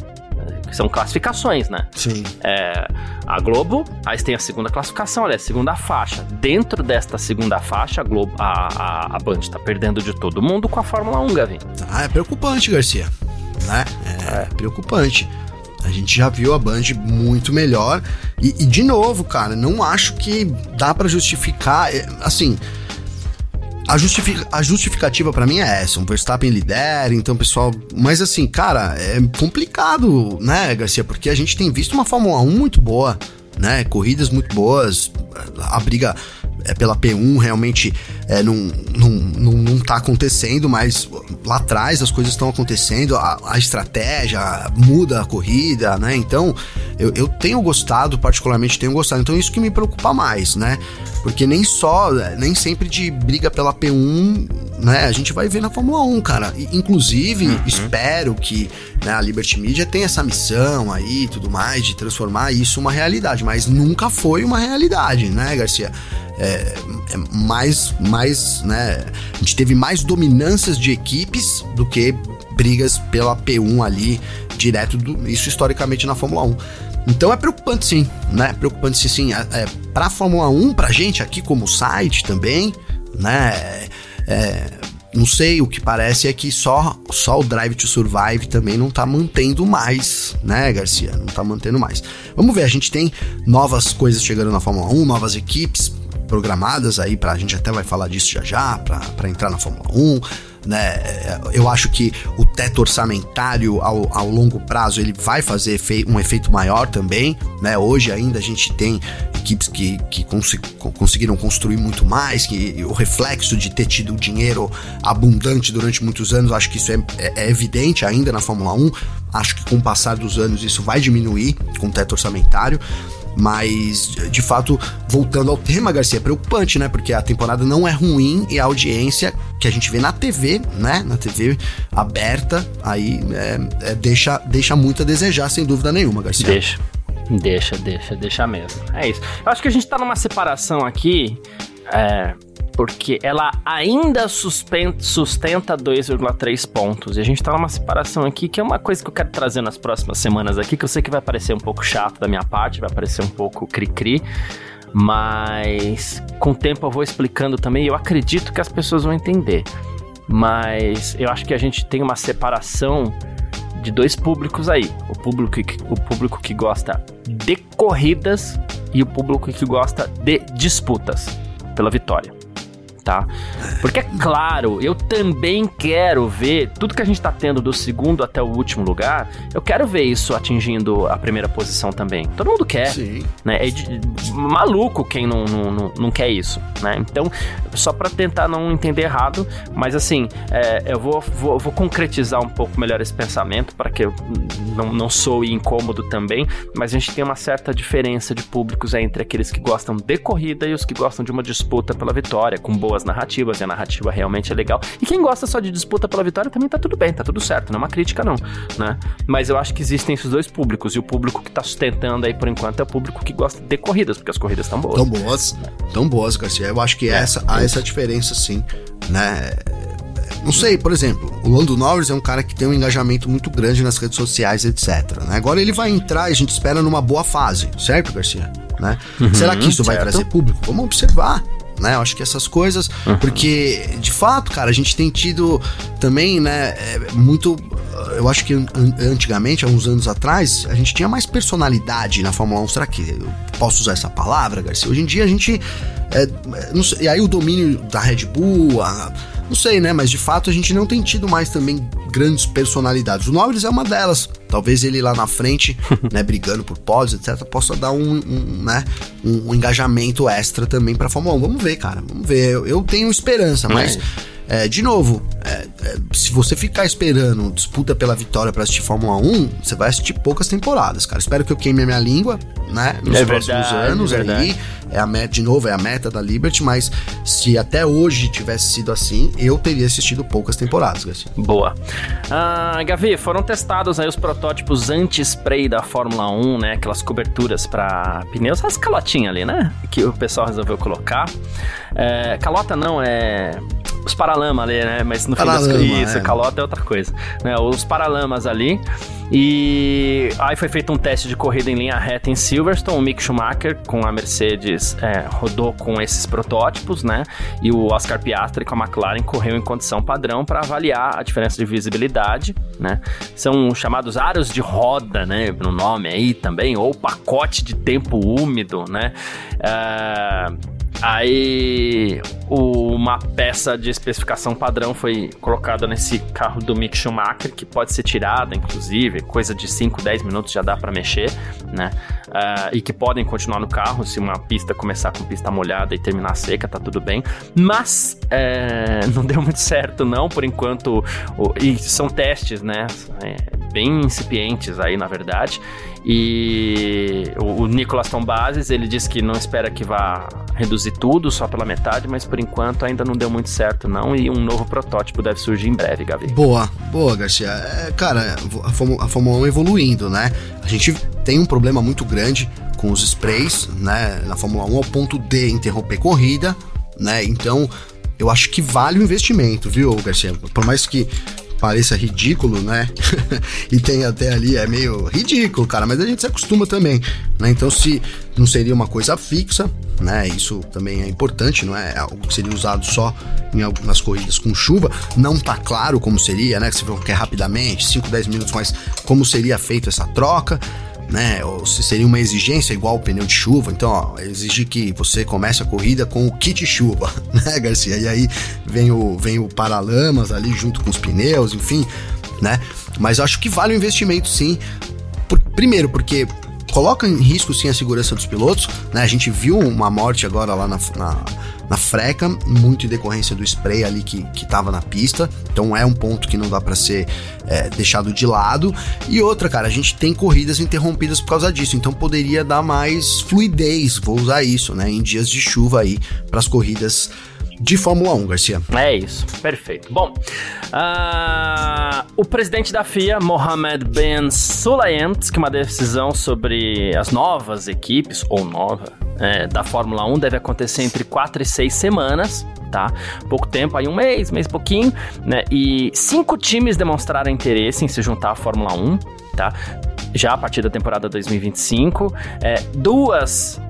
são classificações, né? Sim. É, a Globo, aí tem a segunda classificação, olha, a segunda faixa. Dentro desta segunda faixa, a Globo, a, a, a Band tá perdendo de todo mundo com a Fórmula 1, Gavin. Ah, é preocupante, Garcia. Né? É, é. preocupante. A gente já viu a Band muito melhor. E, e de novo, cara, não acho que dá para justificar. É, assim, a, justific, a justificativa para mim é essa, um Verstappen lidera, então pessoal, mas assim, cara, é complicado, né, Garcia, porque a gente tem visto uma Fórmula 1 muito boa, né, corridas muito boas, a briga é, pela P1 realmente é, não, não, não, não tá acontecendo, mas lá atrás as coisas estão acontecendo, a, a, estratégia muda a corrida, né? Então eu, eu tenho gostado, particularmente tenho gostado. Então isso que me preocupa mais, né? Porque nem só, nem sempre de briga pela P1, né? A gente vai ver na Fórmula 1, cara. Inclusive, uhum. espero que né, a Liberty Media tenha essa missão aí e tudo mais de transformar isso uma realidade, mas nunca foi uma realidade, né, Garcia? É, é mais, mais, né? A gente teve mais dominâncias de equipes do que brigas pela P1 ali, direto do, isso historicamente na Fórmula 1. Então é preocupante sim, né? Preocupante sim, sim. É, é, pra Fórmula 1, pra gente aqui como site também, né? É, não sei, o que parece é que só, só o Drive to Survive também não tá mantendo mais, né, Garcia? Não tá mantendo mais. Vamos ver, a gente tem novas coisas chegando na Fórmula 1, novas equipes programadas aí para a gente até vai falar disso já já, para entrar na Fórmula 1. Né? Eu acho que o teto orçamentário ao, ao longo prazo ele vai fazer um efeito maior também. Né? Hoje ainda a gente tem equipes que, que cons conseguiram construir muito mais, que o reflexo de ter tido dinheiro abundante durante muitos anos, acho que isso é, é, é evidente ainda na Fórmula 1. Acho que com o passar dos anos isso vai diminuir com o teto orçamentário. Mas, de fato, voltando ao tema, Garcia, é preocupante, né? Porque a temporada não é ruim e a audiência que a gente vê na TV, né? Na TV aberta, aí é, é, deixa, deixa muito a desejar, sem dúvida nenhuma, Garcia. Deixa. Deixa, deixa, deixa mesmo. É isso. Eu acho que a gente tá numa separação aqui. É, porque ela ainda sustenta 2,3 pontos. E a gente tá numa separação aqui que é uma coisa que eu quero trazer nas próximas semanas aqui, que eu sei que vai parecer um pouco chato da minha parte, vai parecer um pouco cri-cri. Mas com o tempo eu vou explicando também, eu acredito que as pessoas vão entender. Mas eu acho que a gente tem uma separação de dois públicos aí. O público que, o público que gosta de corridas e o público que gosta de disputas pela vitória tá? Porque é claro, eu também quero ver tudo que a gente tá tendo do segundo até o último lugar, eu quero ver isso atingindo a primeira posição também. Todo mundo quer, Sim. né? É de, maluco quem não, não, não, não, quer isso, né? Então, só para tentar não entender errado, mas assim, é, eu vou, vou, vou, concretizar um pouco melhor esse pensamento para que eu não, não sou incômodo também, mas a gente tem uma certa diferença de públicos entre aqueles que gostam de corrida e os que gostam de uma disputa pela vitória, com boa boas narrativas, e a narrativa realmente é legal. E quem gosta só de disputa pela vitória também tá tudo bem, tá tudo certo, não é uma crítica não, né? Mas eu acho que existem esses dois públicos, e o público que tá sustentando aí por enquanto é o público que gosta de corridas, porque as corridas estão boas. Tão boas, tão boas, Garcia. Eu acho que é, essa, há essa diferença sim, né? Não sei, por exemplo, o Lando Norris é um cara que tem um engajamento muito grande nas redes sociais, etc. Né? Agora ele vai entrar e a gente espera numa boa fase, certo, Garcia? Né? Uhum, Será que isso certo. vai trazer público? Vamos observar né? Eu acho que essas coisas, uhum. porque de fato, cara, a gente tem tido também, né, é, muito eu acho que antigamente, há uns anos atrás, a gente tinha mais personalidade na Fórmula 1. Será que eu posso usar essa palavra, Garcia? Hoje em dia a gente. É, sei, e aí o domínio da Red Bull, a, não sei, né? Mas de fato a gente não tem tido mais também grandes personalidades. O Norris é uma delas. Talvez ele lá na frente, né, brigando por pódios, etc., possa dar um, um né, um, um, engajamento extra também pra Fórmula 1. Vamos ver, cara. Vamos ver. Eu, eu tenho esperança, mas. É, de novo, é, é se você ficar esperando disputa pela vitória para assistir Fórmula 1, você vai assistir poucas temporadas, cara. Espero que eu queime a minha língua, né? Nos é próximos verdade, anos é aí. É a meta, de novo, é a meta da Liberty, mas se até hoje tivesse sido assim, eu teria assistido poucas temporadas, Garcia. Boa. Ah, Gavi, foram testados aí os protótipos anti-spray da Fórmula 1, né? Aquelas coberturas para pneus, as calotinhas ali, né? Que o pessoal resolveu colocar. É, calota não, é os paralamas ali, né? Mas no Paralama, fim das isso, é. calota é outra coisa. Né? Os paralamas ali. E aí foi feito um teste de corrida em linha reta em Silverstone. O Mick Schumacher com a Mercedes é, rodou com esses protótipos, né? E o Oscar Piastri com a McLaren correu em condição padrão para avaliar a diferença de visibilidade, né? São chamados aros de roda, né? No nome aí também, ou pacote de tempo úmido, né? É, Aí uma peça de especificação padrão foi colocada nesse carro do Mick Schumacher, que pode ser tirada, inclusive, coisa de 5, 10 minutos já dá para mexer, né? Uh, e que podem continuar no carro se uma pista começar com pista molhada e terminar seca, tá tudo bem. Mas é, não deu muito certo, não, por enquanto. O, e são testes, né? É, bem incipientes aí, na verdade. E o, Nicolas Tombases, ele disse que não espera que vá reduzir tudo só pela metade, mas por enquanto ainda não deu muito certo não e um novo protótipo deve surgir em breve, Gavi. Boa, boa, Garcia. É, cara, a Fórmula, a Fórmula 1 evoluindo, né? A gente tem um problema muito grande com os sprays, né, na Fórmula 1 ao ponto de interromper corrida, né? Então, eu acho que vale o investimento, viu, Garcia? Por mais que pareça ridículo, né? e tem até ali, é meio ridículo, cara, mas a gente se acostuma também, né? Então, se não seria uma coisa fixa, né? Isso também é importante, não é algo que seria usado só em algumas corridas com chuva. Não tá claro como seria, né? Que você quer rapidamente, 5, 10 minutos, mas como seria feita essa troca né? Ou se seria uma exigência igual o pneu de chuva. Então, ó, exige que você comece a corrida com o kit chuva, né, Garcia? E aí vem o, vem o paralamas ali junto com os pneus, enfim, né? Mas acho que vale o investimento sim. Por, primeiro, porque coloca em risco sim a segurança dos pilotos, né? A gente viu uma morte agora lá na, na, na freca, muito em decorrência do spray ali que, que tava na pista, então é um ponto que não dá para ser é, deixado de lado. E outra, cara, a gente tem corridas interrompidas por causa disso, então poderia dar mais fluidez, vou usar isso, né? Em dias de chuva aí, para as corridas de Fórmula 1, Garcia. É isso, perfeito. Bom, uh, o presidente da FIA, Mohamed Ben Sulayem, disse que uma decisão sobre as novas equipes, ou nova, é, da Fórmula 1 deve acontecer entre 4 e 6 semanas, tá? Pouco tempo, aí um mês, mês pouquinho, né? E cinco times demonstraram interesse em se juntar à Fórmula 1, tá? Já a partir da temporada 2025. É, duas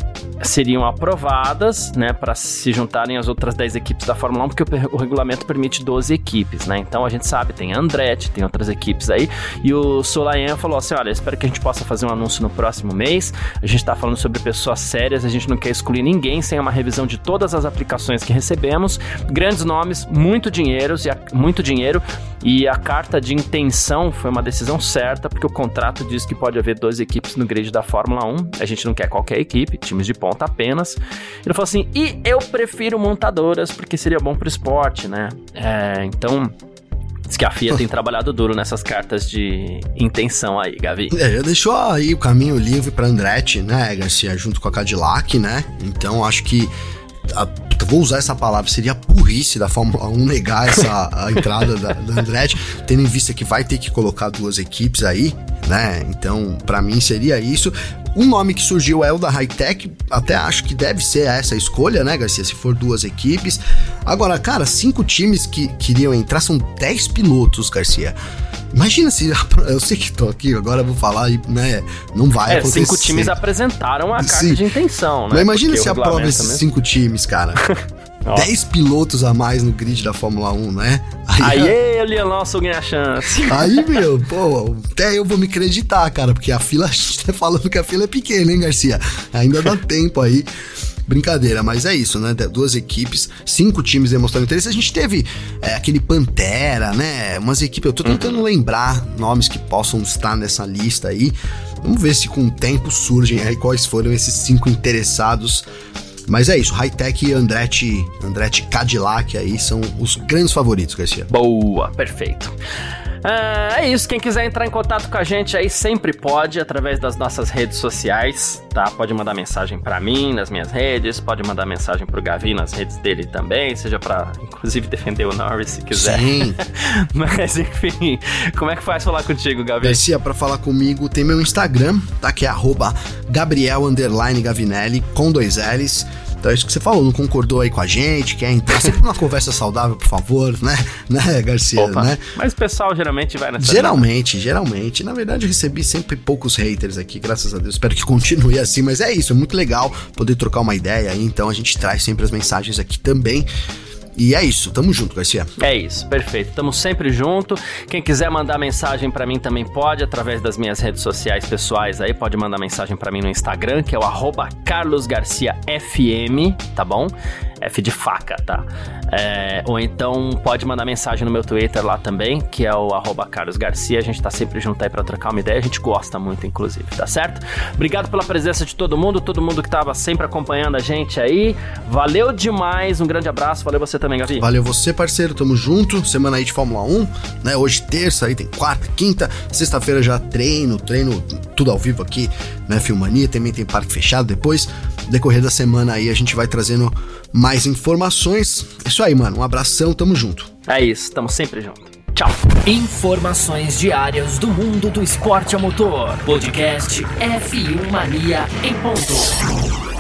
seriam aprovadas, né, para se juntarem as outras 10 equipes da Fórmula 1, porque o, o, regulamento permite 12 equipes, né? Então a gente sabe, tem Andretti, tem outras equipes aí, e o Solayan falou assim: "Olha, espero que a gente possa fazer um anúncio no próximo mês. A gente tá falando sobre pessoas sérias, a gente não quer excluir ninguém sem uma revisão de todas as aplicações que recebemos. Grandes nomes, muito dinheiro, muito dinheiro, e a carta de intenção foi uma decisão certa, porque o contrato diz que pode haver 12 equipes no grid da Fórmula 1. A gente não quer qualquer equipe, times de ponta apenas. Ele falou assim: e eu prefiro montadoras porque seria bom pro esporte, né? É, então. Diz que a FIA tem trabalhado duro nessas cartas de intenção aí, Gavi. É, já deixou aí o caminho livre para Andretti, né, Garcia, junto com a Cadillac, né? Então acho que a, vou usar essa palavra, seria burrice da Fórmula 1 negar essa a entrada da, da Andretti, tendo em vista que vai ter que colocar duas equipes aí, né? Então, para mim seria isso. Um nome que surgiu é o da Hightech, até acho que deve ser essa a escolha, né, Garcia? Se for duas equipes. Agora, cara, cinco times que queriam entrar são dez pilotos, Garcia. Imagina se. Eu sei que tô aqui, agora eu vou falar e, né? Não vai é, acontecer. Cinco times apresentaram a carta Sim. de intenção, né? Mas imagina Porque se aprova esses mesmo- cinco times, cara. Ó. 10 pilotos a mais no grid da Fórmula 1, né? Aí ele, nosso ganha chance. Aí, meu, pô, até eu vou me acreditar, cara, porque a fila, a gente tá falando que a fila é pequena, hein, Garcia? Ainda dá tempo aí. Brincadeira, mas é isso, né? Duas equipes, cinco times demonstrando interesse. A gente teve é, aquele Pantera, né? Umas equipes, eu tô tentando lembrar nomes que possam estar nessa lista aí. Vamos ver se com o tempo surgem aí quais foram esses cinco interessados Mas é isso, Hightech e Andretti, Andretti Cadillac aí são os grandes favoritos, Garcia. Boa, perfeito. Ah, é isso, quem quiser entrar em contato com a gente aí sempre pode, através das nossas redes sociais, tá? Pode mandar mensagem para mim nas minhas redes, pode mandar mensagem pro Gavi nas redes dele também, seja para inclusive defender o Norris se quiser. Sim. Mas enfim, como é que faz falar contigo, Gavi? Garcia, para falar comigo tem meu Instagram, tá? Que é arroba Gabriel Gavinelli, com dois L's. Então é isso que você falou, não concordou aí com a gente, quer entrar sempre numa conversa saudável, por favor, né? Né, Garcia, Opa, né? Mas o pessoal geralmente vai nessa Geralmente, linha. geralmente. Na verdade, eu recebi sempre poucos haters aqui, graças a Deus. Espero que continue assim, mas é isso, é muito legal poder trocar uma ideia aí, então a gente traz sempre as mensagens aqui também. E é isso, tamo junto, Garcia. É isso, perfeito. Tamo sempre junto. Quem quiser mandar mensagem para mim também pode, através das minhas redes sociais pessoais aí, pode mandar mensagem para mim no Instagram, que é o carlosgarciafm, tá bom? F de faca, tá? É, ou então pode mandar mensagem no meu Twitter lá também, que é o arroba Carlos Garcia. A gente tá sempre junto aí pra trocar uma ideia. A gente gosta muito, inclusive, tá certo? Obrigado pela presença de todo mundo, todo mundo que tava sempre acompanhando a gente aí. Valeu demais, um grande abraço. Valeu você também, Gavi. Valeu você, parceiro. Tamo junto. Semana aí de Fórmula 1, né? Hoje terça, aí tem quarta, quinta, sexta-feira já treino, treino tudo ao vivo aqui, né? Filmania, também tem parque fechado depois. Decorrer da semana aí a gente vai trazendo mais informações. É isso aí, mano. Um abração, tamo junto. É isso, tamo sempre junto. Tchau. Informações diárias do mundo do esporte a motor. Podcast F1 Mania em ponto.